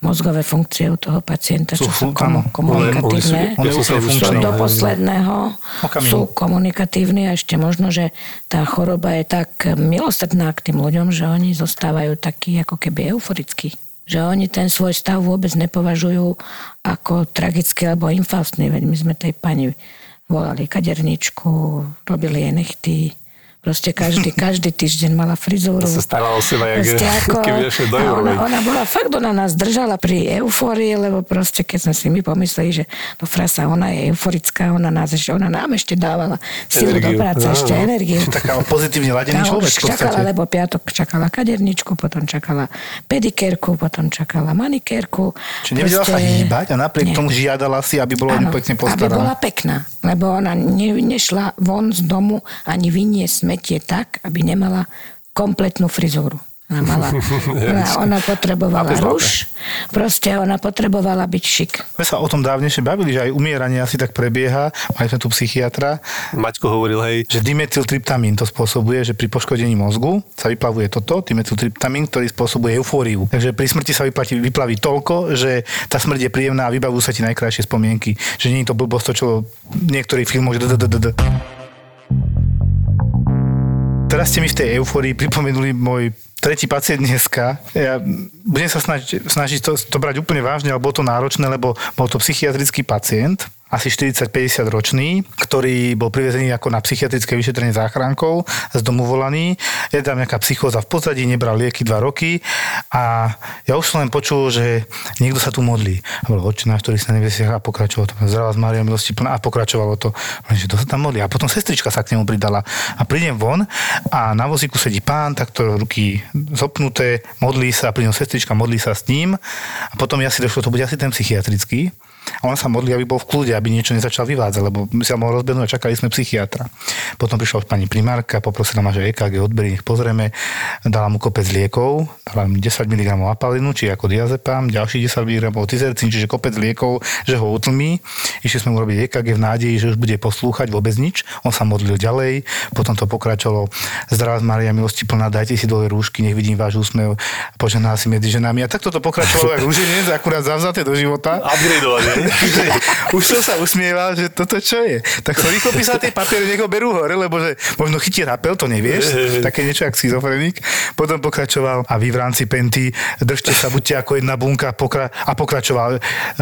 Speaker 1: mozgové funkcie u toho pacienta,
Speaker 3: Sú
Speaker 1: čo sú komu- komunikatívne, sú
Speaker 3: funkčný.
Speaker 1: do posledného
Speaker 3: Okamihu.
Speaker 1: sú komunikatívni a ešte možno, že tá choroba je tak milostredná k tým ľuďom, že oni zostávajú takí ako keby euforickí. Že oni ten svoj stav vôbec nepovažujú ako tragický alebo infaustný. Veď my sme tej pani volali kaderničku, robili jej nechty. Proste každý, každý týždeň mala frizúru.
Speaker 2: To sa starala o seba, jak- keby do
Speaker 1: ona, ona bola fakt, ona nás držala pri eufórii, lebo proste keď sme si my pomysleli, že no frasa, ona je euforická, ona nás ešte, ona nám ešte dávala silu do
Speaker 2: Energiu.
Speaker 1: práce,
Speaker 2: Áno.
Speaker 1: ešte energiu.
Speaker 3: Taká pozitívne ladený človek
Speaker 1: čakala, lebo piatok čakala kaderničku, potom čakala pedikérku, potom čakala manikérku.
Speaker 3: Čiže nevedela sa hýbať a napriek
Speaker 1: Nie.
Speaker 3: tomu žiadala si, aby bolo
Speaker 1: Áno,
Speaker 3: pekne
Speaker 1: aby
Speaker 3: postarané.
Speaker 1: bola pekná, lebo ona ne, nešla von z domu ani vynie smetie tak, aby nemala kompletnú frizúru. Ona, mala, ona, ona potrebovala ruš, proste ona potrebovala byť šik.
Speaker 3: My sa o tom dávnejšie bavili, že aj umieranie asi tak prebieha. Mali sme tu psychiatra,
Speaker 2: Maťko hovoril, hej,
Speaker 3: že dimethyltryptamín to spôsobuje, že pri poškodení mozgu sa vyplavuje toto, dimethyltryptamín, ktorý spôsobuje eufóriu. Takže pri smrti sa vyplatí, vyplaví toľko, že tá smrť je príjemná a vybavujú sa ti najkrajšie spomienky. Že nie je to blbosť, to, čo niektorých filmoch. Teraz ste mi v tej eufórii pripomenuli môj tretí pacient dneska. Ja budem sa snažiť, snažiť to, to brať úplne vážne, ale bolo to náročné, lebo bol to psychiatrický pacient, asi 40-50 ročný, ktorý bol privezený ako na psychiatrické vyšetrenie záchrankou z domu volaný. Je tam nejaká psychóza v pozadí, nebral lieky 2 roky a ja už som len počul, že niekto sa tu modlí. A bol očná, ktorý sa nevesiach a pokračovalo to. Zdravá z Mária, milosti plná a pokračovalo to. Len, že to sa tam modlí. A potom sestrička sa k nemu pridala. A prídem von a na vozíku sedí pán, takto ruky zopnuté, modlí sa, pri ňom sestrička, modlí sa s ním. A potom ja si došlo, to bude asi ten psychiatrický. A on sa modlí, aby bol v kľude, aby niečo nezačal vyvádzať, lebo my sa mohol rozbehnúť a čakali sme psychiatra. Potom prišla pani primárka, poprosila ma, že EKG odbery, nech pozrieme. Dala mu kopec liekov, dala mu 10 mg apalinu, či ako diazepam, ďalší 10 mg tizercín, čiže kopec liekov, že ho utlmí. Išli sme mu robiť EKG v nádeji, že už bude poslúchať vôbec nič. On sa modlil ďalej, potom to pokračovalo. Zdravá Maria, milosti plná, dajte si dole rúšky, nech vidím váš úsmev, požená si medzi ženami. A takto to pokračovalo, ako rúženec, akurát zavzaté do života.
Speaker 2: Upgradeovať,
Speaker 3: Takže už som sa usmieval, že toto čo je. Tak som rýchlo písal tie papiere, nech ho berú hore, lebo že možno chytí rapel, to nevieš. Také niečo ako schizofrenik. Potom pokračoval a vy v rámci Penty držte sa, buďte ako jedna bunka pokra- a pokračoval. e,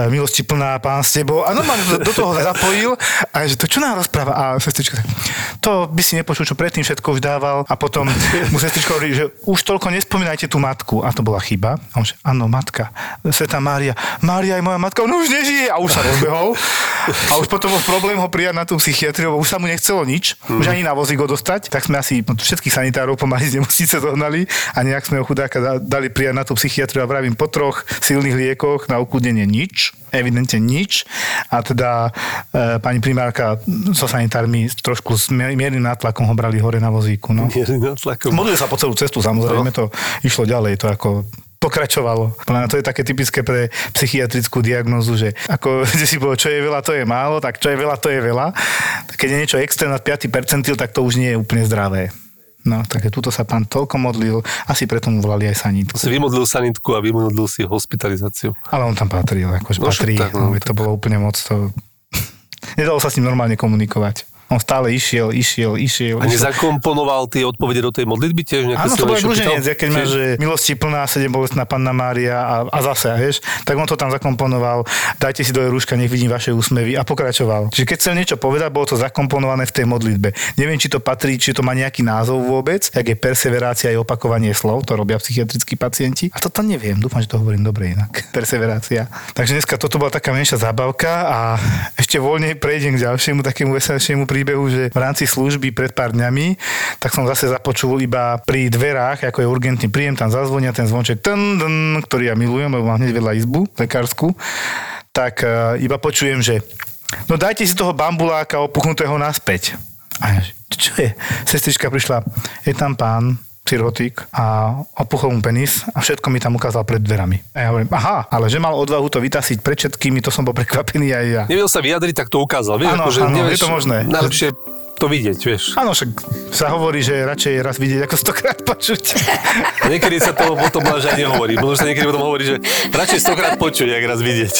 Speaker 3: Milosti plná pán s tebou. A normálne do toho zapojil a že to čo nám rozpráva? A sestrička, to by si nepočul, čo predtým všetko už dával. A potom mu sestrička hovorí, že už toľko nespomínajte tú matku. A to bola chyba. A on že, áno, matka. Sveta Mária. Mária je moja matka. On už nežije. A už sa rozbehol. A už potom bol problém ho prijať na tú psychiatriu, lebo už sa mu nechcelo nič, mm. už ani na vozík ho dostať, tak sme asi všetkých sanitárov pomaly z nemocnice zohnali a nejak sme ho chudáka dali prijať na tú psychiatriu a vravím po troch silných liekoch na ukludnenie nič, evidentne nič. A teda e, pani primárka so sanitármi trošku s miernym nátlakom ho brali hore na vozíku. No.
Speaker 2: Miernym nátlakom.
Speaker 3: Modlil sa po celú cestu, samozrejme, no. to išlo ďalej, to ako pokračovalo. To je také typické pre psychiatrickú diagnózu, že ako že si bolo, čo je veľa, to je málo, tak čo je veľa, to je veľa. Keď je niečo extrém nad 5 percentil, tak to už nie je úplne zdravé. No, takže túto sa pán toľko modlil, asi preto mu volali aj sanitku.
Speaker 2: Si vymodlil sanitku a vymodlil si hospitalizáciu.
Speaker 3: Ale on tam patril, akože no, patrí, tak, no, to tak. bolo úplne moc, to... Nedalo sa s ním normálne komunikovať. On stále išiel, išiel, išiel.
Speaker 2: A nezakomponoval tie odpovede do tej modlitby tiež?
Speaker 3: Áno, to bol dlženec, ja keď máš, že milosti plná, sedem bolestná panna Mária a, a zase, vieš, tak on to tam zakomponoval, dajte si do rúška, nech vidím vaše úsmevy a pokračoval. Čiže keď chcel niečo povedať, bolo to zakomponované v tej modlitbe. Neviem, či to patrí, či to má nejaký názov vôbec, jak je perseverácia a opakovanie slov, to robia psychiatrickí pacienti. A toto neviem, dúfam, že to hovorím dobre inak. Perseverácia. Takže dneska toto bola taká menšia zábavka a ešte voľne prejdem k ďalšiemu takému veselšiemu príbehu, že v rámci služby pred pár dňami, tak som zase započul iba pri dverách, ako je urgentný príjem, tam zazvonia ten zvonček, ten, ten, ktorý ja milujem, lebo mám hneď vedľa izbu lekársku, tak uh, iba počujem, že no dajte si toho bambuláka opuchnutého naspäť. A čo je? Sestrička prišla, je tam pán, cirhotík a opuchol mu penis a všetko mi tam ukázal pred dverami. A ja hovorím, aha, ale že mal odvahu to vytasiť pred všetkými, to som bol prekvapený aj ja.
Speaker 2: Nevedel sa vyjadriť, tak to ukázal.
Speaker 3: Vieš, áno,
Speaker 2: ako, že
Speaker 3: áno, nevieš, je to možné.
Speaker 2: Najlepšie to vidieť, vieš.
Speaker 3: Áno, však sa hovorí, že radšej raz vidieť, ako stokrát počuť.
Speaker 2: A niekedy sa to potom aj nehovorí. Možno sa niekedy potom hovorí, že radšej stokrát počuť, ako raz vidieť.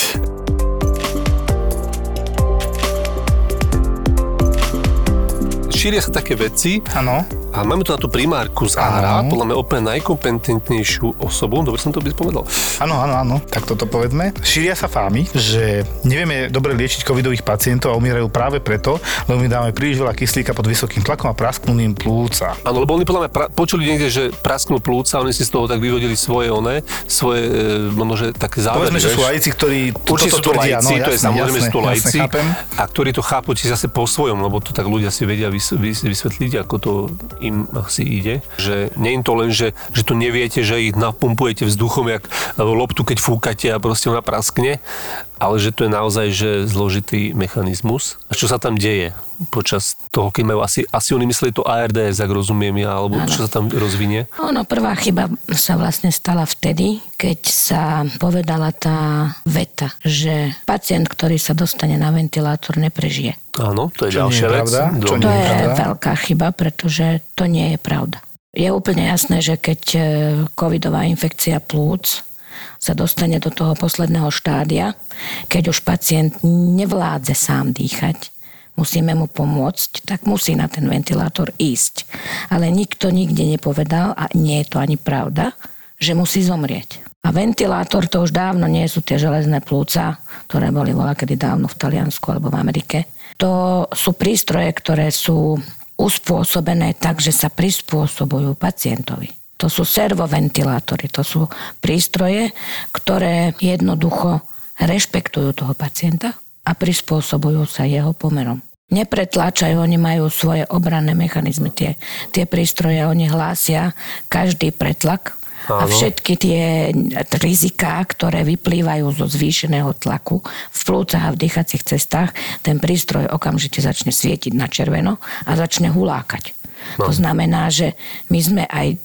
Speaker 2: Šíria sa také veci,
Speaker 3: Áno.
Speaker 2: A máme tu na tú primárku z Ára, podľa mňa úplne najkompetentnejšiu osobu, dobre som to by povedal.
Speaker 3: Áno, áno, áno, tak toto povedzme. Šíria sa fámy, že nevieme dobre liečiť covidových pacientov a umierajú práve preto, lebo my dáme príliš veľa kyslíka pod vysokým tlakom a prasknú im plúca.
Speaker 2: Áno, lebo oni podľa mňa pra- počuli niekde, že prasknú plúca, oni si z toho tak vyvodili svoje one, svoje, e, možno, že také závery.
Speaker 3: Povedzme, že sú laici, ktorí
Speaker 2: Určite sú to tvrdia, laici, no, jasné, to je samozrejme, že sú to laici, a ktorí to chápu či zase po svojom, lebo to tak ľudia si vedia vysvetliť, ako to im asi ide. Že nie je to len, že, že to neviete, že ich napumpujete vzduchom, jak loptu, keď fúkate a proste ona praskne, ale že to je naozaj že zložitý mechanizmus. A čo sa tam deje počas toho, keď majú asi, asi oni mysleli to ARDS, ak rozumiem ja, alebo ano. čo sa tam rozvinie?
Speaker 1: Ono, prvá chyba sa vlastne stala vtedy, keď sa povedala tá veta, že pacient, ktorý sa dostane na ventilátor, neprežije.
Speaker 2: Áno, to je čo ďalšia vec.
Speaker 1: Čo to je, je veľká chyba, pretože to nie je pravda. Je úplne jasné, že keď e, covidová infekcia plúc sa dostane do toho posledného štádia, keď už pacient nevládze sám dýchať, musíme mu pomôcť, tak musí na ten ventilátor ísť. Ale nikto nikde nepovedal, a nie je to ani pravda, že musí zomrieť. A ventilátor to už dávno nie sú tie železné plúca, ktoré boli voľa kedy dávno v Taliansku alebo v Amerike. To sú prístroje, ktoré sú uspôsobené tak, že sa prispôsobujú pacientovi. To sú servoventilátory, to sú prístroje, ktoré jednoducho rešpektujú toho pacienta a prispôsobujú sa jeho pomerom. Nepretláčajú, oni majú svoje obranné mechanizmy, tie, tie prístroje, oni hlásia každý pretlak a všetky tie riziká, ktoré vyplývajú zo zvýšeného tlaku v plúcach a v dýchacích cestách, ten prístroj okamžite začne svietiť na červeno a začne hulákať. No. To znamená, že my sme aj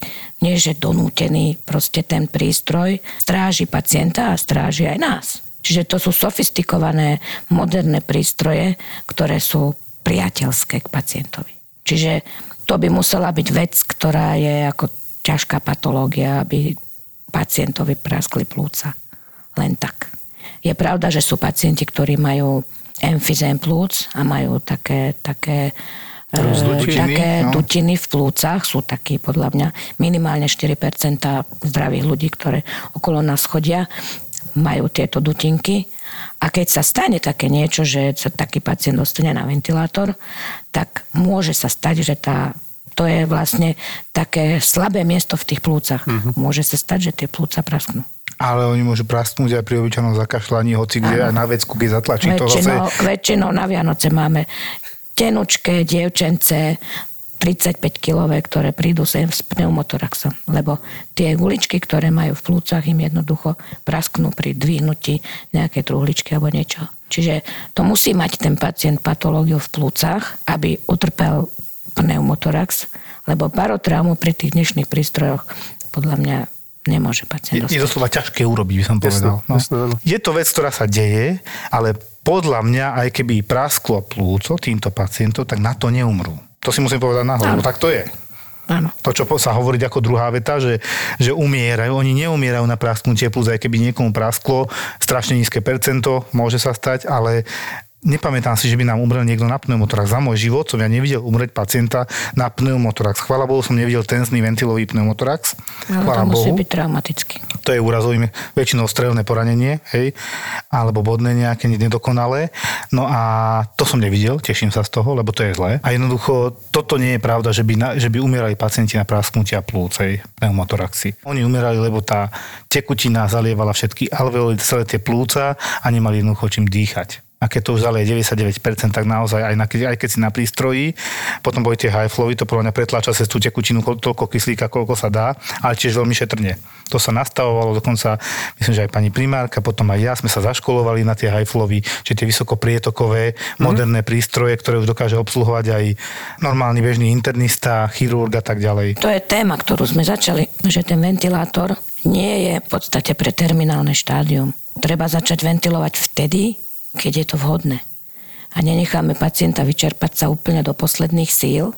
Speaker 1: nie že donútený proste ten prístroj stráži pacienta a stráži aj nás. Čiže to sú sofistikované, moderné prístroje, ktoré sú priateľské k pacientovi. Čiže to by musela byť vec, ktorá je ako ťažká patológia, aby pacientovi praskli plúca. Len tak. Je pravda, že sú pacienti, ktorí majú emfizém plúc a majú také, také Dutiny, také no. dutiny v plúcach sú takí podľa mňa minimálne 4% zdravých ľudí, ktoré okolo nás chodia, majú tieto dutinky. A keď sa stane také niečo, že sa taký pacient dostane na ventilátor, tak môže sa stať, že tá to je vlastne také slabé miesto v tých plúcach. Mm-hmm. Môže sa stať, že tie plúca prasknú.
Speaker 3: Ale oni môžu prasknúť aj pri obyčajnom zakašľaní, hoci kde aj na vecku, keď zatlačí to
Speaker 1: Väčšinou,
Speaker 3: zase.
Speaker 1: väčšinou na Vianoce máme tenučké dievčence, 35-kilové, ktoré prídu sem s pneumotoraxom, lebo tie guličky, ktoré majú v plúcach, im jednoducho prasknú pri dvihnutí nejaké truhličky alebo niečo. Čiže to musí mať ten pacient patológiu v plúcach, aby utrpel pneumotorax, lebo barotraumu pri tých dnešných prístrojoch podľa mňa nemôže
Speaker 3: Je,
Speaker 1: pacient
Speaker 3: je
Speaker 1: dostať.
Speaker 3: doslova ťažké urobiť, by som povedal. No.
Speaker 2: jasné, áno.
Speaker 3: Je to vec, ktorá sa deje, ale podľa mňa, aj keby prasklo plúco týmto pacientom, tak na to neumrú. To si musím povedať na hlavu,
Speaker 1: Áno.
Speaker 3: tak to je.
Speaker 1: Áno.
Speaker 3: To, čo sa hovoriť ako druhá veta, že, že umierajú. Oni neumierajú na prasknutie plus, aj keby niekomu prasklo, strašne nízke percento, môže sa stať, ale nepamätám si, že by nám umrel niekto na pneumotorax. Za môj život som ja nevidel umrieť pacienta na pneumotorax. Chvála Bohu som nevidel tenzný ventilový pneumotorax.
Speaker 1: Ale to
Speaker 3: Chvála
Speaker 1: musí
Speaker 3: Bohu.
Speaker 1: byť traumatický.
Speaker 3: To je úrazovým, väčšinou strelné poranenie, hej, alebo bodné nejaké nedokonalé. No a to som nevidel, teším sa z toho, lebo to je zlé. A jednoducho, toto nie je pravda, že by, na, že by umierali pacienti na prasknutia plúcej, pneumotoraxy. Oni umierali, lebo tá tekutina zalievala všetky alveoly, celé tie plúca a nemali jednoducho čím dýchať. A keď to už zalie 99%, tak naozaj aj, na, aj keď si na prístroji, potom boli tie high flowy, to podľa mňa pretláča cez tú tekutinu ko- toľko kyslíka, koľko sa dá, ale tiež veľmi šetrne. To sa nastavovalo dokonca, myslím, že aj pani primárka, potom aj ja sme sa zaškolovali na tie high flowy, čiže tie vysokoprietokové, moderné prístroje, ktoré už dokáže obsluhovať aj normálny bežný internista, chirurg a tak ďalej.
Speaker 1: To je téma, ktorú sme začali, že ten ventilátor nie je v podstate pre terminálne štádium. Treba začať ventilovať vtedy, keď je to vhodné. A nenecháme pacienta vyčerpať sa úplne do posledných síl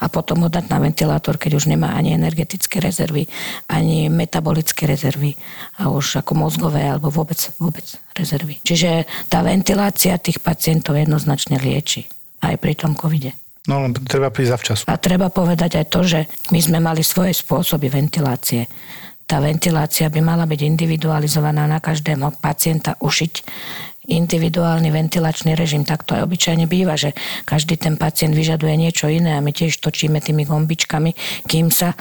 Speaker 1: a potom ho dať na ventilátor, keď už nemá ani energetické rezervy, ani metabolické rezervy a už ako mozgové alebo vôbec, vôbec rezervy. Čiže tá ventilácia tých pacientov jednoznačne lieči aj pri tom covide.
Speaker 3: No, treba prísť zavčasu.
Speaker 1: A treba povedať aj to, že my sme mali svoje spôsoby ventilácie. Tá ventilácia by mala byť individualizovaná na každého pacienta, ušiť individuálny ventilačný režim. Tak to aj obyčajne býva, že každý ten pacient vyžaduje niečo iné a my tiež točíme tými gombičkami, kým sa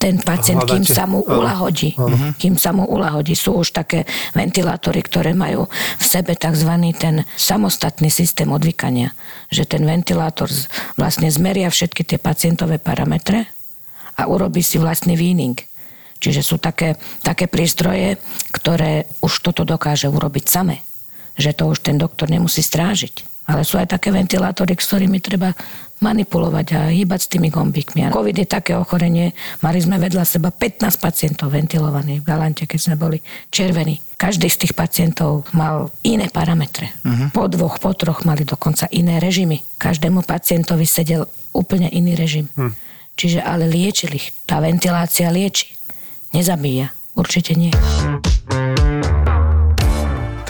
Speaker 1: ten pacient, kým sa mu ulahodí. Kým sa mu ulahodí. Sú už také ventilátory, ktoré majú v sebe tzv. ten samostatný systém odvykania. Že ten ventilátor vlastne zmeria všetky tie pacientové parametre a urobí si vlastný výning. Čiže sú také, také prístroje, ktoré už toto dokáže urobiť same. Že to už ten doktor nemusí strážiť. Ale sú aj také ventilátory, s ktorými treba manipulovať a hýbať s tými gombíkmi. A COVID je také ochorenie. Mali sme vedľa seba 15 pacientov ventilovaných v Galante, keď sme boli červení. Každý z tých pacientov mal iné parametre. Uh-huh. Po dvoch, po troch mali dokonca iné režimy. Každému pacientovi sedel úplne iný režim. Uh-huh. Čiže ale liečili ich. Tá ventilácia lieči. Nezabíja. Určite nie.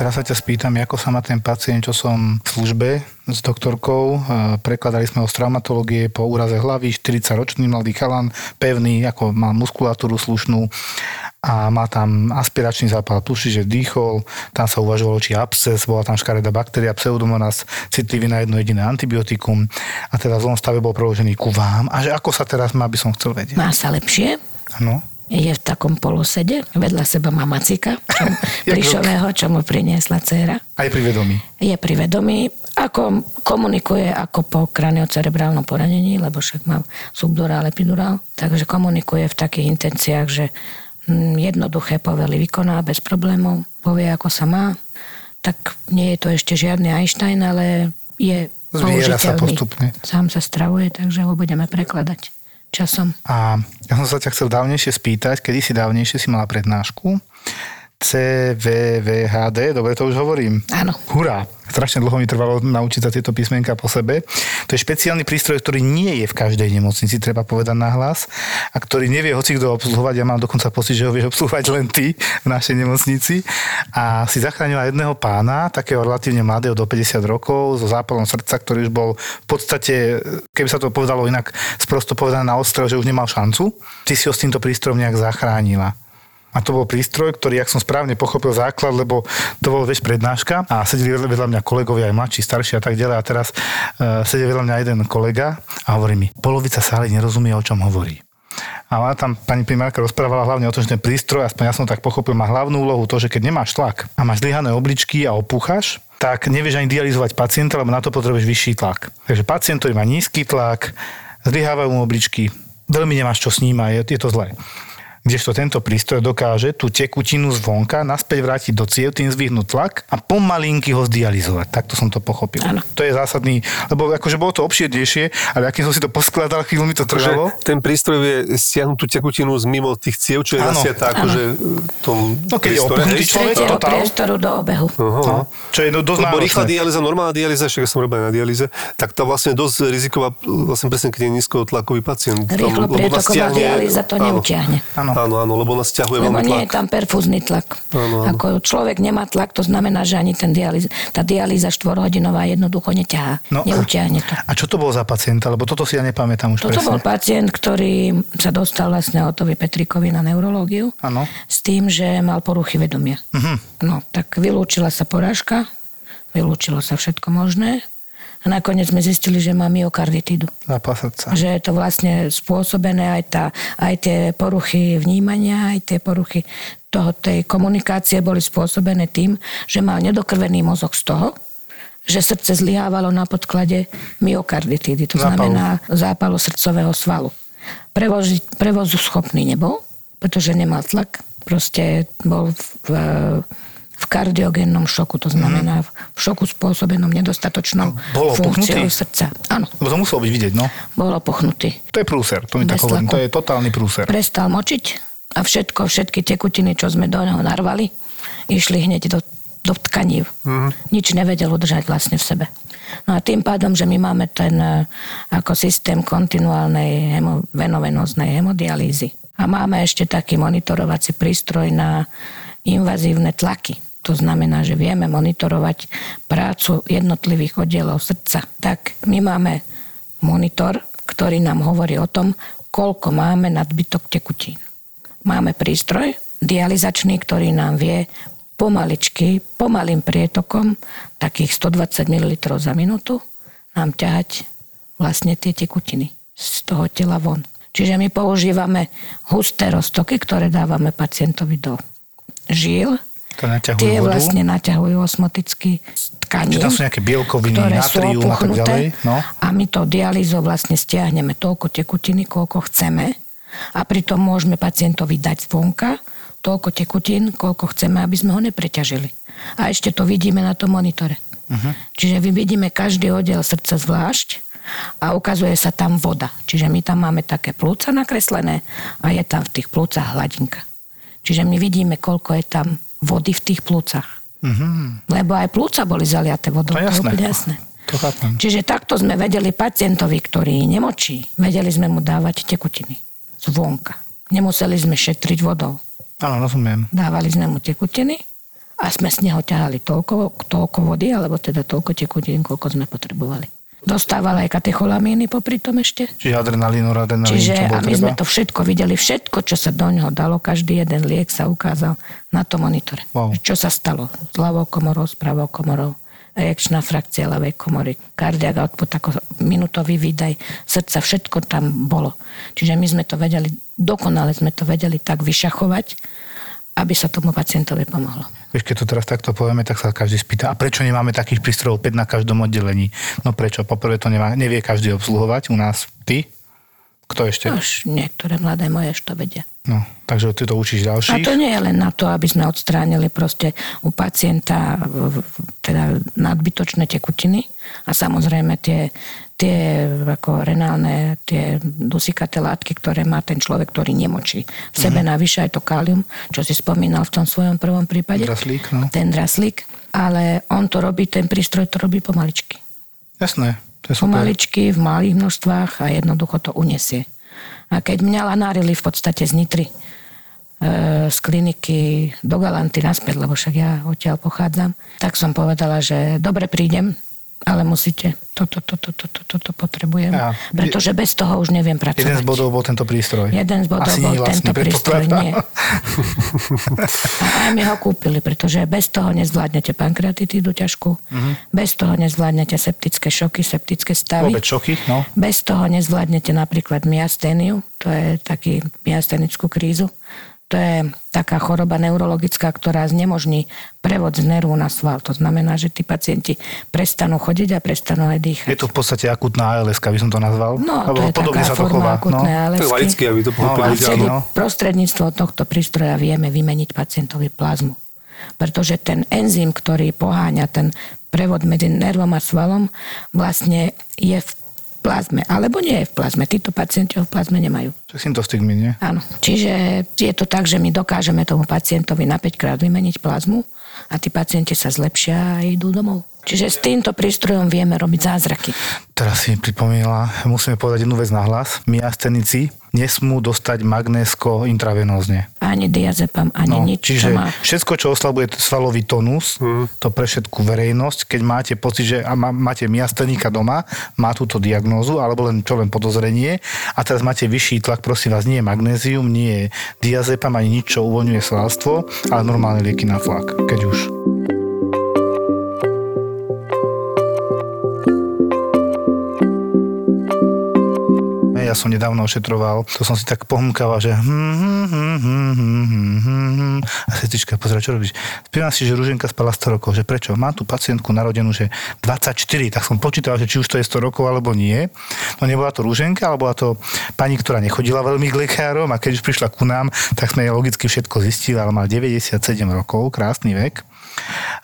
Speaker 3: Teraz sa ťa spýtam, ako sa má ten pacient, čo som v službe s doktorkou. e, Prekladali sme ho z traumatológie po úraze hlavy, 40-ročný mladý chalan, pevný, ako má muskulatúru slušnú a má tam aspiračný zápal pluši, že dýchol, tam sa uvažovalo, či absces, bola tam škaredá baktéria, pseudomonas, citlivý na jedno jediné antibiotikum a teda v zlom stave bol preložený ku vám. A že ako sa teraz má, by som chcel vedieť.
Speaker 1: Má sa lepšie,
Speaker 3: Áno.
Speaker 1: Je v takom polosede, vedľa seba má macika, plišového, čo mu priniesla dcéra.
Speaker 3: Aj pri vedomí.
Speaker 1: Je pri vedomí, ako komunikuje ako po kraniocerebrálnom poranení, lebo však mal subdurál, epidurál, takže komunikuje v takých intenciách, že mm, jednoduché povely vykoná bez problémov, povie, ako sa má. Tak nie je to ešte žiadny Einstein, ale je
Speaker 3: Zviera sa postupne.
Speaker 1: Sám sa stravuje, takže ho budeme prekladať časom.
Speaker 3: A ja som sa ťa chcel dávnejšie spýtať, kedy si dávnejšie si mala prednášku. CVVHD, dobre to už hovorím.
Speaker 1: Áno.
Speaker 3: Hurá, strašne dlho mi trvalo naučiť sa tieto písmenka po sebe. To je špeciálny prístroj, ktorý nie je v každej nemocnici, treba povedať nahlas, a ktorý nevie hoci kto obsluhovať. Ja mám dokonca pocit, že ho vieš obsluhovať len ty v našej nemocnici. A si zachránila jedného pána, takého relatívne mladého do 50 rokov, so zápalom srdca, ktorý už bol v podstate, keby sa to povedalo inak, sprosto povedané na ostrel, že už nemal šancu. Ty si ho s týmto prístrojom nejak zachránila. A to bol prístroj, ktorý, ak som správne pochopil základ, lebo to bol vieš prednáška a sedeli vedľa- mňa kolegovia, aj mladší, starší a tak ďalej. A teraz uh, sedel vedľa mňa jeden kolega a hovorí mi, polovica sály nerozumie, o čom hovorí. A ona tam pani primárka rozprávala hlavne o tom, že ten prístroj, aspoň ja som tak pochopil, má hlavnú úlohu to, že keď nemáš tlak a máš zlyhané obličky a opúchaš, tak nevieš ani dializovať pacienta, lebo na to potrebuješ vyšší tlak. Takže pacient, ktorý má nízky tlak, zlyhávajú mu obličky, veľmi nemáš čo s ním a je, je to zlé kdežto tento prístroj dokáže tú tekutinu zvonka naspäť vrátiť do ciev, tým zvyhnúť tlak a pomalinky ho zdializovať. Takto som to pochopil.
Speaker 1: Áno.
Speaker 3: To je zásadný, lebo akože bolo to obširnejšie, ale akým som si to poskladal, chvíľu mi to trvalo.
Speaker 2: Ten prístroj vie stiahnuť tú tekutinu z mimo tých ciev, čo je
Speaker 3: Áno.
Speaker 2: zasiatá akože tom
Speaker 3: No, keď je opuchnutý
Speaker 2: hej?
Speaker 3: človek,
Speaker 1: priestoru do obehu.
Speaker 2: Aha.
Speaker 3: No, čo je no, dosť
Speaker 2: Lebo rýchla dialýza, normálna dialýza, však som robil na dialýze, tak tá vlastne dosť riziková, vlastne presne keď je nízkotlakový pacient. Tam-
Speaker 1: Rýchlo prietoková dialýza to neutiahne.
Speaker 3: Áno.
Speaker 2: Áno, áno, lebo nás ťahuje
Speaker 1: Lebo
Speaker 2: veľmi
Speaker 1: nie
Speaker 2: tlak.
Speaker 1: je tam perfúzny tlak.
Speaker 2: Áno, áno.
Speaker 1: Ako človek nemá tlak, to znamená, že ani ten dialýz, tá dialýza štvorhodinová jednoducho neťahá.
Speaker 3: No,
Speaker 1: Neutiahne to.
Speaker 3: A čo to bol za pacienta? Lebo toto si ja nepamätám už
Speaker 1: Toto
Speaker 3: presne.
Speaker 1: bol pacient, ktorý sa dostal vlastne Otovi Petrikovi na neurológiu
Speaker 3: Áno.
Speaker 1: s tým, že mal poruchy vedomia.
Speaker 3: Mhm.
Speaker 1: No, tak vylúčila sa porážka, vylúčilo sa všetko možné a nakoniec sme zistili, že má myokarditídu.
Speaker 3: Zápal srdca.
Speaker 1: Že je to vlastne spôsobené aj, tá, aj tie poruchy vnímania, aj tie poruchy toho, tej komunikácie boli spôsobené tým, že mal nedokrvený mozog z toho, že srdce zlyhávalo na podklade myokarditídy, to
Speaker 3: Zápalu.
Speaker 1: znamená zápalu srdcového svalu. Prevozi, prevozu schopný nebol, pretože nemal tlak, proste bol v, v kardiogénnom šoku, to znamená v šoku spôsobenom nedostatočnou
Speaker 3: Mhm. Bol
Speaker 1: funkciou
Speaker 3: opuchnutý?
Speaker 1: srdca. Áno,
Speaker 3: Lebo to muselo byť vidieť, no.
Speaker 1: bol opuchnutý.
Speaker 3: To je prúser, to mi tak hovorím. To je totálny prúser.
Speaker 1: Prestal močiť a všetko, všetky tekutiny, čo sme do neho narvali, išli hneď do, do tkaní. Nič nevedel udržať vlastne v sebe. No a tým pádom, že my máme ten e, ako systém kontinuálnej hemo, venovenoznej hemodialýzy a máme ešte taký monitorovací prístroj na invazívne tlaky. To znamená, že vieme monitorovať prácu jednotlivých oddielov srdca. Tak my máme monitor, ktorý nám hovorí o tom, koľko máme nadbytok tekutín. Máme prístroj dializačný, ktorý nám vie pomaličky, pomalým prietokom, takých 120 ml za minútu, nám ťahať vlastne tie tekutiny z toho tela von. Čiže my používame husté roztoky, ktoré dávame pacientovi do žíl.
Speaker 3: To naťahujú
Speaker 1: Tie
Speaker 3: vodu.
Speaker 1: vlastne naťahujú osmoticky tkaní,
Speaker 3: Či tam sú nejaké bielkoviny,
Speaker 1: ktoré
Speaker 3: natrium a tak ďalej, no.
Speaker 1: A my to dialýzou vlastne stiahneme toľko tekutiny, koľko chceme a pritom môžeme pacientovi dať zvonka toľko tekutín, koľko chceme, aby sme ho nepreťažili. A ešte to vidíme na tom monitore. Uh-huh. Čiže my vidíme každý oddiel srdca zvlášť a ukazuje sa tam voda. Čiže my tam máme také plúca nakreslené a je tam v tých plúcach hladinka. Čiže my vidíme, koľko je tam vody v tých plúcach. Uh-huh. Lebo aj plúca boli zaliaté vodou.
Speaker 3: To je jasné.
Speaker 1: úplne jasné.
Speaker 3: To chápem.
Speaker 1: Čiže takto sme vedeli pacientovi, ktorý nemočí, vedeli sme mu dávať tekutiny zvonka. Nemuseli sme šetriť vodou.
Speaker 3: Áno, rozumiem.
Speaker 1: Dávali sme mu tekutiny a sme z neho ťahali toľko, toľko vody, alebo teda toľko tekutín, koľko sme potrebovali. Dostával aj katecholamíny popri tom ešte.
Speaker 3: Čiže adrenalín, noradrenalín, čo
Speaker 1: Čiže
Speaker 3: bolo
Speaker 1: a my
Speaker 3: treba.
Speaker 1: sme to všetko videli, všetko, čo sa do neho dalo, každý jeden liek sa ukázal na tom monitore.
Speaker 3: Wow.
Speaker 1: Čo sa stalo s ľavou komorou, s pravou komorou, ejekčná frakcia ľavej komory, kardiak output, ako minutový výdaj srdca, všetko tam bolo. Čiže my sme to vedeli, dokonale sme to vedeli tak vyšachovať, aby sa tomu pacientovi pomohlo.
Speaker 3: Vieš, keď to teraz takto povieme, tak sa každý spýta, a prečo nemáme takých prístrojov 5 na každom oddelení? No prečo? Poprvé to nemá, nevie každý obsluhovať. U nás ty? Kto ešte?
Speaker 1: Už niektoré mladé moje to vedia.
Speaker 3: No, takže ty to učíš
Speaker 1: A
Speaker 3: ďalších.
Speaker 1: to nie je len na to, aby sme odstránili proste u pacienta v- teda nadbytočné tekutiny a samozrejme tie, tie ako renálne, tie dusikaté látky, ktoré má ten človek, ktorý nemočí. V sebe mm-hmm. navyše aj to kalium, čo si spomínal v tom svojom prvom prípade.
Speaker 3: Draslík, no.
Speaker 1: Ten draslík. Ale on to robí, ten prístroj to robí pomaličky.
Speaker 3: Jasné, to je super.
Speaker 1: Pomaličky, v malých množstvách a jednoducho to unesie. A keď mňa lanárili v podstate z Nitry, e, z kliniky do Galanty naspäť, lebo však ja odtiaľ pochádzam, tak som povedala, že dobre prídem, ale musíte, toto, toto, toto, toto potrebujem,
Speaker 3: Ja.
Speaker 1: pretože bez toho už neviem pracovať.
Speaker 3: Jeden z bodov bol tento prístroj.
Speaker 1: Jeden z bodov
Speaker 3: Asi
Speaker 1: bol tento prístroj, nie. A aj mi ho kúpili, pretože bez toho nezvládnete pankreatitídu ťažkú,
Speaker 3: Mhm.
Speaker 1: bez toho nezvládnete septické šoky, septické stavy.
Speaker 3: Vôbec šoky, no.
Speaker 1: Bez toho nezvládnete napríklad myasténiu, to je taký myasténickú krízu. To je taká choroba neurologická, ktorá znemožní prevod z nervu na sval. To znamená, že tí pacienti prestanú chodiť a prestanú aj dýchať.
Speaker 3: Je to v podstate akutná ALS, by som to nazval.
Speaker 1: No, to
Speaker 3: Lebo
Speaker 1: je
Speaker 3: podobne
Speaker 1: taká
Speaker 3: sa to
Speaker 1: forma
Speaker 3: chová. No.
Speaker 2: To je aby to
Speaker 3: No,
Speaker 2: pochopili.
Speaker 3: no.
Speaker 1: prostredníctvom tohto prístroja vieme vymeniť pacientovi plazmu. Pretože ten enzym, ktorý poháňa ten prevod medzi nervom a svalom, vlastne je v plazme. Alebo nie je v plazme. Títo pacienti ho v plazme nemajú.
Speaker 3: Čo syntostigmy, nie?
Speaker 1: Áno. Čiže je to tak, že my dokážeme tomu pacientovi na 5 krát vymeniť plazmu a tí pacienti sa zlepšia a idú domov. Čiže s týmto prístrojom vieme robiť zázraky.
Speaker 3: Teraz si mi pripomínala, musíme povedať jednu vec na hlas. Myastenici nesmú dostať magnésko intravenózne.
Speaker 1: Ani diazepam, ani
Speaker 3: No,
Speaker 1: nič,
Speaker 3: čiže
Speaker 1: čo má
Speaker 3: všetko, čo oslabuje svalový tonus, to pre všetku verejnosť, keď máte pocit, že má, máte miastenika doma, má túto diagnózu, alebo len čo len podozrenie, a teraz máte vyšší tlak, prosím vás, nie je magnézium, nie je diazepam, ani nič, čo uvoľňuje svalstvo, ale normálne lieky na tlak, keď už. Ja som nedávno ošetroval, to som si tak pohmkával, že hm, hm, hm, a sestrička, pozera, čo robíš? Spievam si, že Ruženka spala 100 rokov, že prečo? Mám tu pacientku narodenú, že 24, tak som počítal, že či už to je 100 rokov alebo nie. No nebola to Ruženka, ale bola to pani, ktorá nechodila veľmi k lekárom a keď už prišla ku nám, tak sme jej logicky všetko zistili, ale mal 97 rokov, krásny vek.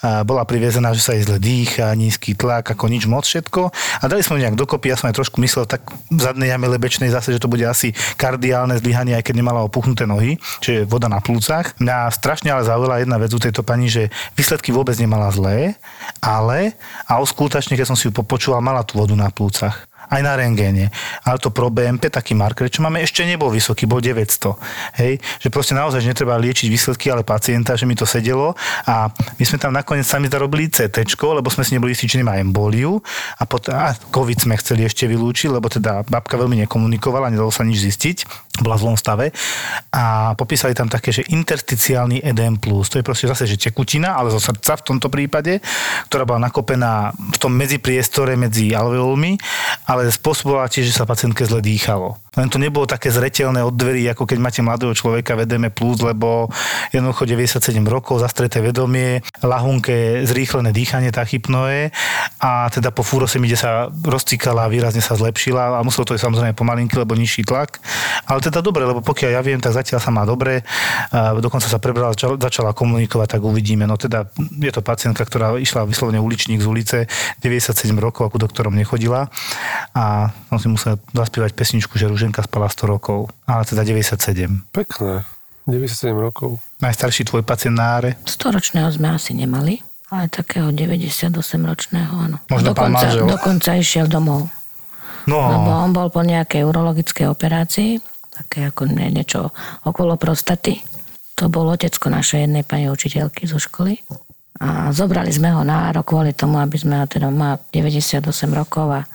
Speaker 3: Bola privezená, že sa jej zle dýcha, nízky tlak, ako nič moc všetko. A dali sme ju nejak dokopy, ja som aj trošku myslel tak v zadnej jame lebečnej zase, že to bude asi kardiálne zlyhanie, aj keď nemala opuchnuté nohy, čiže voda na plúcach. Mňa strašne ale zaujala jedna vec u tejto pani, že výsledky vôbec nemala zlé, ale auskultačne, keď som si ju popočúval, mala tú vodu na plúcach aj na rengéne. Ale to pro BMP, taký marker, čo máme, ešte nebol vysoký, bol 900. Hej? Že proste naozaj, že netreba liečiť výsledky, ale pacienta, že mi to sedelo. A my sme tam nakoniec sami zarobili CT, lebo sme si neboli istí, či nemá emboliu. A, potom, a COVID sme chceli ešte vylúčiť, lebo teda babka veľmi nekomunikovala, nedalo sa nič zistiť, bola v zlom stave. A popísali tam také, že intersticiálny edem. To je proste zase, že tekutina, ale zo srdca v tomto prípade, ktorá bola nakopená v tom medzipriestore medzi alveolmi, ale spôsobovala tiež, že sa pacientke zle dýchalo. Len to nebolo také zretelné od dverí, ako keď máte mladého človeka vedeme plus, lebo jednoducho 97 rokov, zastreté vedomie, lahunké, zrýchlené dýchanie tachypnoe a teda po furosemide sa rozcikala a výrazne sa zlepšila a muselo to ísť samozrejme pomalinky, lebo nižší tlak. Ale teda dobre, lebo pokiaľ ja viem, tak zatiaľ sa má dobre, dokonca sa prebrala, začala, komunikovať, tak uvidíme. No teda je to pacientka, ktorá išla vyslovene uličník z ulice, 97 rokov, ako doktorom nechodila a som si musel zaspievať pesničku, že Ruženka spala 100 rokov, ale teda 97.
Speaker 2: Pekné. 97 rokov.
Speaker 3: Najstarší tvoj pacient na áre?
Speaker 1: 100-ročného sme asi nemali, ale takého 98-ročného, áno.
Speaker 3: Možno pán
Speaker 1: dokonca,
Speaker 3: manžel.
Speaker 1: dokonca išiel domov.
Speaker 3: No,
Speaker 1: Lebo on bol po nejakej urologickej operácii, také ako nie, niečo okolo prostaty. To bol otecko našej jednej pani učiteľky zo školy. A zobrali sme ho na rok kvôli tomu, aby sme ho, teda má 98 rokov a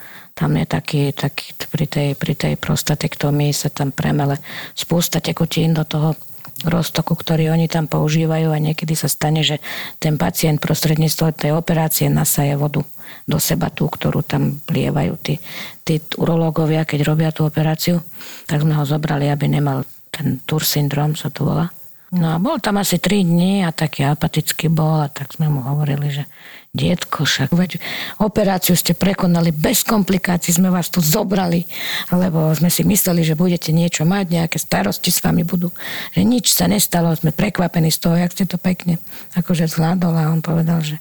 Speaker 1: tam je taký, taký pri, tej, pri tej prostatektomii sa tam premele spústa tekutín do toho roztoku, ktorý oni tam používajú a niekedy sa stane, že ten pacient prostredníctvom tej operácie nasaje vodu do seba tú, ktorú tam lievajú tí, tí urológovia, keď robia tú operáciu. Tak sme ho zobrali, aby nemal ten tur syndrom, sa to volá. No a bol tam asi 3 dní a taký apatický bol a tak sme mu hovorili, že dietko, však veď operáciu ste prekonali bez komplikácií, sme vás tu zobrali, lebo sme si mysleli, že budete niečo mať, nejaké starosti s vami budú, že nič sa nestalo, sme prekvapení z toho, jak ste to pekne akože zvládol a on povedal, že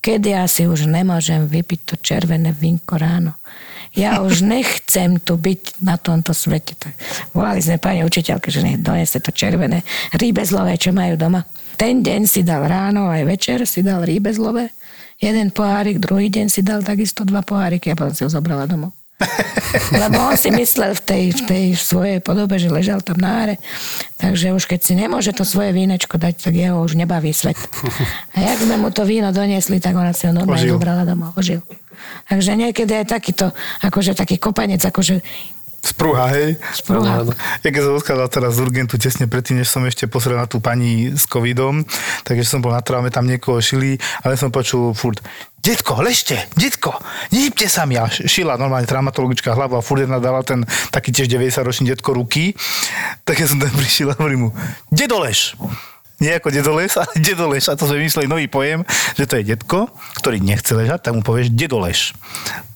Speaker 1: kedy asi už nemôžem vypiť to červené vinko ráno. Ja už nechcem tu byť na tomto svete. Tak volali sme pani učiteľke, že nech to červené rýbezlové, čo majú doma. Ten deň si dal ráno, aj večer si dal rýbezlové. Jeden pohárik, druhý deň si dal takisto dva poháriky a potom si ho zobrala domov. Lebo on si myslel v tej, v tej svojej podobe, že ležal tam na áre. Takže už keď si nemôže to svoje vínečko dať, tak jeho už nebaví svet. A jak sme mu to víno doniesli, tak ona si ho normálne
Speaker 3: Ožil.
Speaker 1: zobrala domov. Ožil. Takže niekedy aj takýto, akože taký kopanec, akože
Speaker 3: Sprúha, hej?
Speaker 1: Sprúha.
Speaker 2: Áno.
Speaker 3: Ja keď som odchádzal teraz z urgentu tesne predtým, než som ešte pozrel na tú pani s covidom, takže som bol na traume, tam niekoho šili, ale som počul furt, detko, ležte, detko, nehybte sa mi. A šila normálne traumatologička hlavu a furt jedna dala ten taký tiež 90-ročný detko ruky. Tak ja som tam prišiel a hovorím mu, dedolež. Nie ako dedoles, ale dedolež. A to sme vymysleli nový pojem, že to je detko, ktorý nechce ležať, tak mu povieš dedolež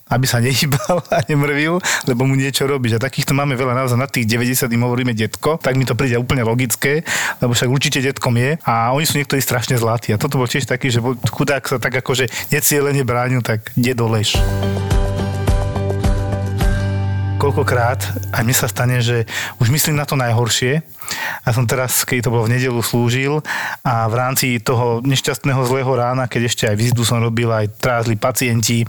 Speaker 3: aby sa nehýbal a nemrvil, lebo mu niečo robíš. A takýchto máme veľa naozaj na tých 90 im hovoríme detko, tak mi to príde úplne logické, lebo však určite detkom je a oni sú niektorí strašne zlatí. A toto bol tiež taký, že chudák sa tak akože necielene bránil, tak dedolež koľkokrát aj mne sa stane, že už myslím na to najhoršie. Ja som teraz, keď to bolo v nedelu, slúžil a v rámci toho nešťastného zlého rána, keď ešte aj vizitu som robil, aj trázli pacienti,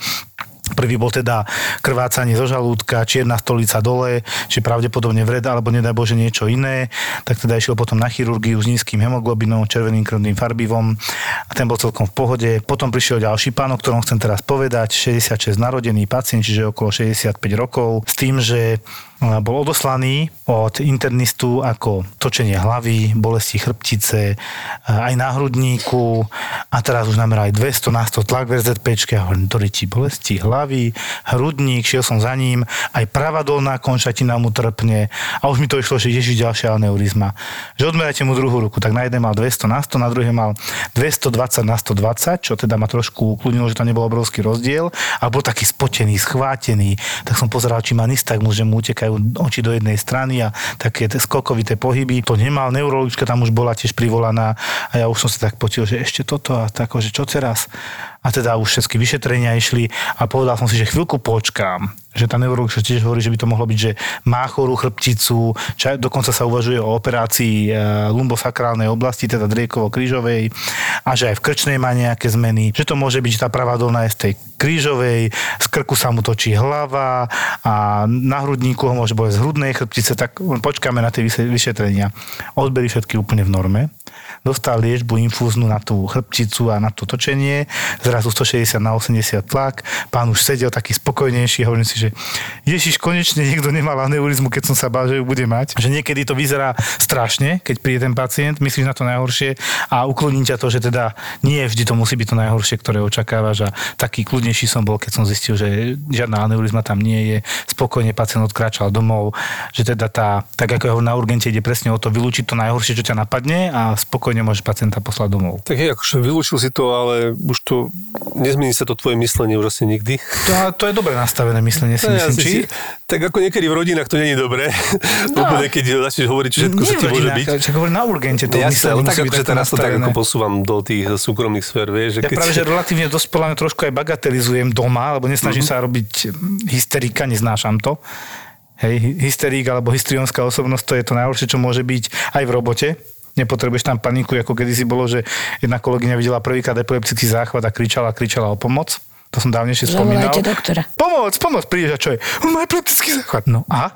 Speaker 3: Prvý bol teda krvácanie zo žalúdka, čierna stolica dole, či pravdepodobne vred, alebo nedaj Bože niečo iné. Tak teda išiel potom na chirurgiu s nízkym hemoglobinom, červeným krvným farbivom a ten bol celkom v pohode. Potom prišiel ďalší pán, o ktorom chcem teraz povedať, 66 narodený pacient, čiže okolo 65 rokov, s tým, že bol odoslaný od internistu ako točenie hlavy, bolesti chrbtice, aj na hrudníku a teraz už nameral aj 200 na 100 tlak v RZP a hovorím, to ti bolesti hlavy, hrudník, šiel som za ním, aj pravá dolná končatina mu trpne. A už mi to išlo, že ježiš ďalšia aneurizma. Že odmerajte mu druhú ruku, tak na jednej mal 200 na 100, na druhej mal 220 na 120, čo teda ma trošku ukludnilo, že tam nebol obrovský rozdiel. A bol taký spotený, schvátený, tak som pozeral, či má nystagmus, že mu utekajú oči do jednej strany a také skokovité pohyby. To nemal, neurologička tam už bola tiež privolaná a ja už som sa tak potil, že ešte toto a tak, že čo teraz? A teda už všetky vyšetrenia išli a povedal som si, že chvíľku počkám, že tá neurologička tiež hovorí, že by to mohlo byť, že má chorú chrbticu, čo dokonca sa uvažuje o operácii e, lumbosakrálnej oblasti, teda driekovo-krížovej a že aj v krčnej má nejaké zmeny, že to môže byť, že tá pravá dolná je z tej krížovej, z krku sa mu točí hlava a na hrudníku ho môže bolesť z hrudnej chrbtice, tak počkáme na tie vyše- vyšetrenia. Odbery všetky úplne v norme. Dostal liečbu infúznu na tú chrbticu a na to točenie, zrazu 160 na 80 tlak, pán už sedel taký spokojnejší hovorím si, že Ježiš, konečne niekto nemal aneurizmu, keď som sa bál, že ju bude mať. Že niekedy to vyzerá strašne, keď príde ten pacient, myslíš na to najhoršie a ukloní ťa to, že teda nie vždy to musí byť to najhoršie, ktoré očakávaš a taký kľudnejší som bol, keď som zistil, že žiadna aneurizma tam nie je, spokojne pacient odkráčal domov, že teda tá, tak ako je na urgente ide presne o to vylúčiť to najhoršie, čo ťa napadne a spokojne môžeš pacienta poslať domov.
Speaker 2: Tak hej, akože vylúčil si to, ale už to, nezmení sa to tvoje myslenie už asi nikdy.
Speaker 3: To, to je dobre nastavené myslenie, si
Speaker 2: No,
Speaker 3: myslím,
Speaker 2: ja si-
Speaker 3: či?
Speaker 2: Tak ako niekedy v rodinách to není dobré. No. Úplne, keď začneš hovoriť, že všetko
Speaker 3: Nie
Speaker 2: ti môže byť.
Speaker 3: Však hovorím na urgente, to
Speaker 2: Jasné,
Speaker 3: myslenie
Speaker 2: ale
Speaker 3: musí
Speaker 2: tak
Speaker 3: byť
Speaker 2: akože teraz to tak ako posúvam do tých súkromných sfér, vieš, že
Speaker 3: Ja
Speaker 2: keď...
Speaker 3: práve, že relatívne dosť trošku aj bagatelizujem doma, lebo nesnažím
Speaker 2: Mhm.
Speaker 3: sa robiť hysterika, neznášam to. Hej, hysterík alebo histrionská osobnosť, to je to najhoršie, čo môže byť aj v robote. Nepotrebuješ tam paniku, ako kedysi bolo, že jedna kolegyňa videla prvýkrát epileptický záchvat a kričala, kričala o pomoc. To som dávnejšie spomínal.
Speaker 1: Zavolajte doktora.
Speaker 3: Pomoc, pomoc, prídeš a čo je? On má epileptický záchvat. No a?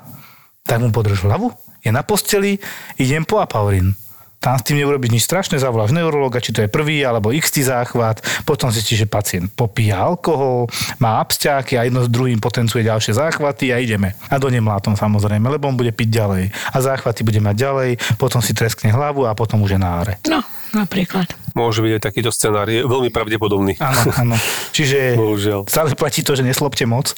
Speaker 3: Tak mu podrž hlavu, je na posteli, idem po apaurín. Tam s tým neurobiš nič strašné, zavoláš neurologa, či to je prvý alebo x záchvat, potom zistíš, že pacient popíja alkohol, má absťáky a jedno s druhým potenciuje ďalšie záchvaty a ideme. A do nemlátom samozrejme, lebo on bude piť ďalej. A záchvaty bude mať ďalej, potom si treskne hlavu a potom už je na áre.
Speaker 1: No, napríklad.
Speaker 2: Môže byť aj takýto scenár, je veľmi pravdepodobný.
Speaker 3: Áno, áno. Čiže
Speaker 2: Bohužiaľ.
Speaker 3: stále platí to, že neslopte moc,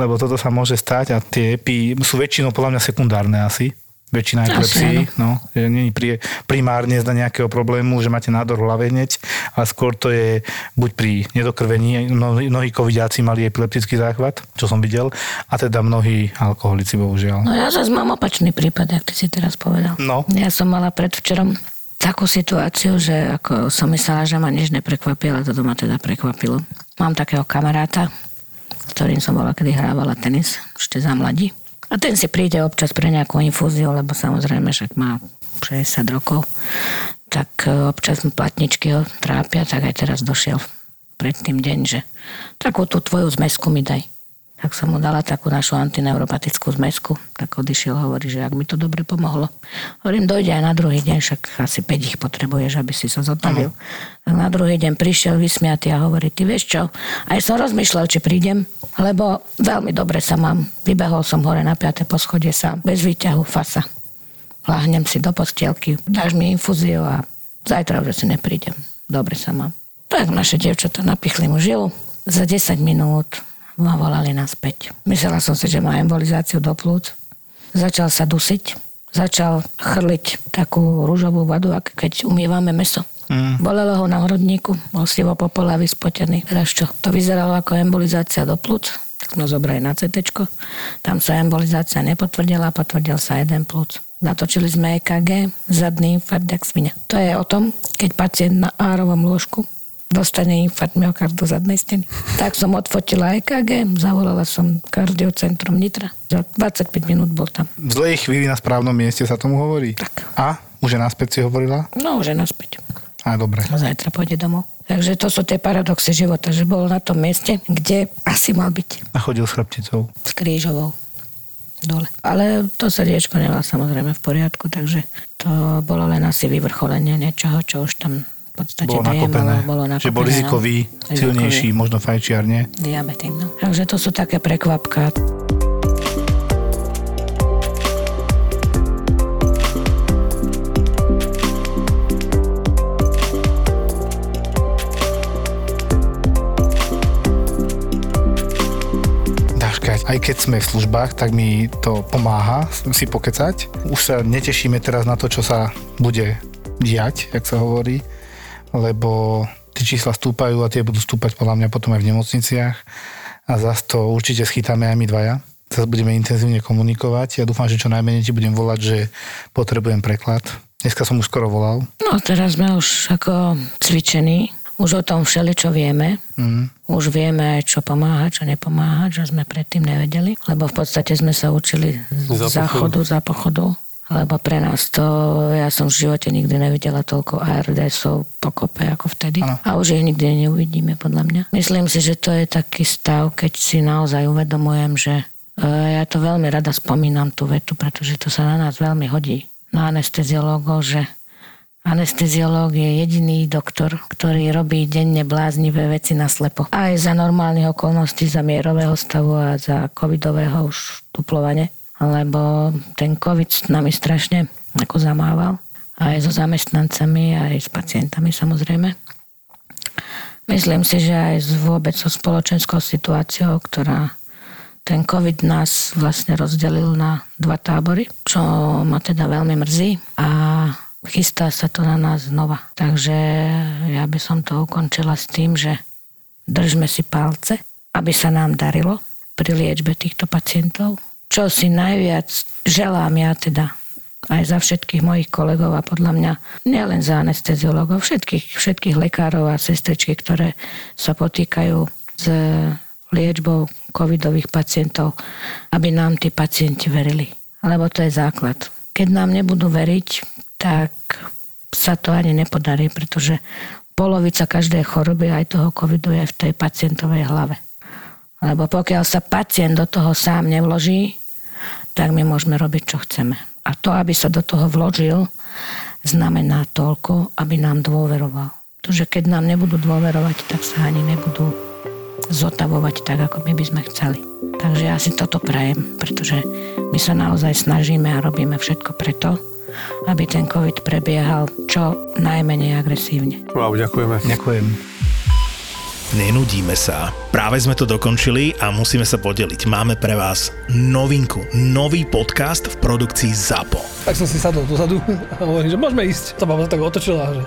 Speaker 3: lebo toto sa môže stať a tie epi sú väčšinou podľa mňa sekundárne asi. Väčšina epilepsií, no, že nie je pri, primárne zda nejakého problému, že máte nádor v hlave hneď, ale skôr to je buď pri nedokrvení, mnohí, mnohí covidiaci mali epileptický záchvat, čo som videl, a teda mnohí alkoholici, bohužiaľ.
Speaker 1: No ja zase mám opačný prípad, ak ty si teraz povedal.
Speaker 3: No.
Speaker 1: Ja som mala predvčerom takú situáciu, že ako som myslela, že ma nič neprekvapilo, ale toto ma teda prekvapilo. Mám takého kamaráta, s ktorým som bola, kedy hrávala tenis, ešte za mladí. A ten si príde občas pre nejakú infúziu, lebo samozrejme však má 60 rokov, tak e, občas mu platničky ho trápia, tak aj teraz došiel pred tým deň, že takú tú tvoju zmesku mi daj. Tak som mu dala takú našu antineuropatickú zmesku. Tak odišiel, hovorí, že ak mi to dobre pomohlo. Hovorím, dojde aj na druhý deň, však asi 5 ich potrebuješ, aby si sa zotavil. Tak na druhý deň prišiel vysmiatý a hovorí, ty vieš čo, aj som rozmýšľal, či prídem, lebo veľmi dobre sa mám. Vybehol som hore na 5. poschodie sám, bez výťahu, fasa. Láhnem si do postielky, dáš mi infúziu a zajtra už si neprídem. Dobre sa mám. Tak naše dievčatá napichli mu žilu. Za 10 minút ma volali naspäť. Myslela som si, že má embolizáciu do plúc. Začal sa dusiť, začal chrliť takú rúžovú vodu, ako keď umývame meso. Mm. Bolelo ho na hrodníku, bol sivo popolavý, spotený. Teraz čo? To vyzeralo ako embolizácia do plúc. Tak sme zobrali na CT. Tam sa embolizácia nepotvrdila, potvrdil sa jeden plúc. Natočili sme EKG, zadný infarkt, jak svinia. To je o tom, keď pacient na árovom lôžku dostane infarkt myokardu zadnej steny. Tak som odfotila EKG, zavolala som kardiocentrum Nitra. Za 25 minút bol tam.
Speaker 3: V zlej chvíli na správnom mieste sa tomu hovorí.
Speaker 1: Tak.
Speaker 3: A? Už je naspäť si hovorila?
Speaker 1: No, už je naspäť.
Speaker 3: A dobre.
Speaker 1: Zajtra pôjde domov. Takže to sú tie paradoxy života, že bol na tom mieste, kde asi mal byť.
Speaker 3: A chodil s chrbticou.
Speaker 1: S krížovou dole. Ale to srdiečko nemá samozrejme v poriadku, takže to bolo len asi vyvrcholenie niečoho, čo už tam podstate
Speaker 3: bolo nakopené.
Speaker 1: bolo nakopené.
Speaker 3: Že bol rizikový,
Speaker 1: no.
Speaker 3: silnejší, rizikový. možno fajčiar, nie?
Speaker 1: Diabetik, no. Takže to sú také prekvapka.
Speaker 3: aj keď sme v službách, tak mi to pomáha si pokecať. Už sa netešíme teraz na to, čo sa bude diať, jak sa hovorí lebo tie čísla stúpajú a tie budú stúpať podľa mňa potom aj v nemocniciach a zase to určite schytáme aj my dvaja. Zase budeme intenzívne komunikovať. Ja dúfam, že čo najmenej ti budem volať, že potrebujem preklad. Dneska som už skoro volal.
Speaker 1: No teraz sme už ako cvičení. Už o tom všeli, čo vieme. Mm. Už vieme čo pomáha, čo nepomáha, čo sme predtým nevedeli. Lebo v podstate sme sa učili z záchodu, za pochodu lebo pre nás to, ja som v živote nikdy nevidela toľko ARDSov pokope ako vtedy ano. a už ich nikdy neuvidíme podľa mňa. Myslím si, že to je taký stav, keď si naozaj uvedomujem, že e, ja to veľmi rada spomínam tú vetu, pretože to sa na nás veľmi hodí, na anesteziológov, že Anesteziológ je jediný doktor, ktorý robí denne bláznivé veci na slepo. Aj za normálnych okolností, za mierového stavu a za covidového už tuplovane lebo ten COVID nami strašne ako zamával. Aj so zamestnancami, aj s pacientami samozrejme. Myslím si, že aj vôbec so spoločenskou situáciou, ktorá ten COVID nás vlastne rozdelil na dva tábory, čo ma teda veľmi mrzí a chystá sa to na nás znova. Takže ja by som to ukončila s tým, že držme si palce, aby sa nám darilo pri liečbe týchto pacientov, čo si najviac želám ja teda aj za všetkých mojich kolegov a podľa mňa nielen za anesteziologov, všetkých, všetkých lekárov a sestričky, ktoré sa potýkajú s liečbou covidových pacientov, aby nám tí pacienti verili. Lebo to je základ. Keď nám nebudú veriť, tak sa to ani nepodarí, pretože polovica každej choroby aj toho covidu je v tej pacientovej hlave. Lebo pokiaľ sa pacient do toho sám nevloží, tak my môžeme robiť, čo chceme. A to, aby sa do toho vložil, znamená toľko, aby nám dôveroval. že keď nám nebudú dôverovať, tak sa ani nebudú zotavovať tak, ako my by sme chceli. Takže ja si toto prajem, pretože my sa naozaj snažíme a robíme všetko preto, aby ten COVID prebiehal čo najmenej agresívne.
Speaker 2: Wow, ďakujeme.
Speaker 3: Ďakujem.
Speaker 4: Nenudíme sa. Práve sme to dokončili a musíme sa podeliť. Máme pre vás novinku, nový podcast v produkcii ZAPO.
Speaker 6: Tak som si sadol dozadu a hovorím, že môžeme ísť. To baba tak otočila, že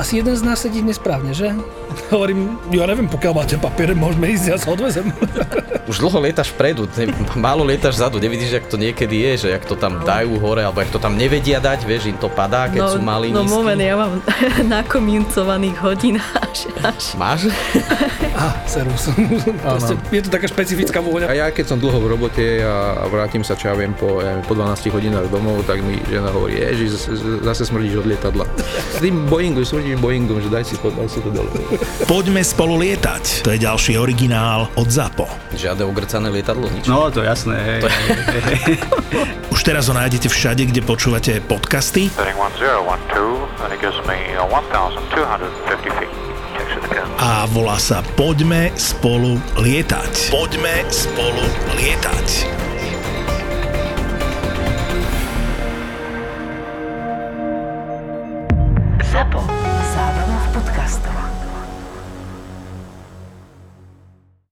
Speaker 6: asi jeden z nás sedí nesprávne, že? Hovorím, ja neviem, pokiaľ máte papiere, môžeme ísť, ja sa odvezem.
Speaker 7: Už dlho lietaš vpredu, málo lietaš zadu, nevidíš, jak to niekedy je, že jak to tam dajú hore, alebo jak to tam nevedia dať, vieš, im to padá, keď
Speaker 8: no,
Speaker 7: sú malí,
Speaker 8: No
Speaker 7: nízky.
Speaker 8: moment, ja mám nakomincovaných hodín až, až.
Speaker 7: Máš?
Speaker 6: Aha, servus. Proste, je to taká špecifická vôňa.
Speaker 8: A ja keď som dlho v robote a vrátim sa, čo ja viem, po, ja po 12 hodinách domov, tak mi žena hovorí, ježi, zase smrdíš od lietadla. S tým Boeingom, smrdíš Boeingom, že daj si to, daj si to dole.
Speaker 4: Poďme spolu lietať. To je ďalší originál od ZAPO.
Speaker 7: Žiadne ogrcané lietadlo, nič.
Speaker 9: No, to jasné, hej.
Speaker 4: Už teraz ho nájdete všade, kde počúvate podcasty.
Speaker 10: Setting 1012, and it gives me uh, 1,250 feet
Speaker 4: a volá sa Poďme spolu lietať. Poďme spolu lietať. Zapo.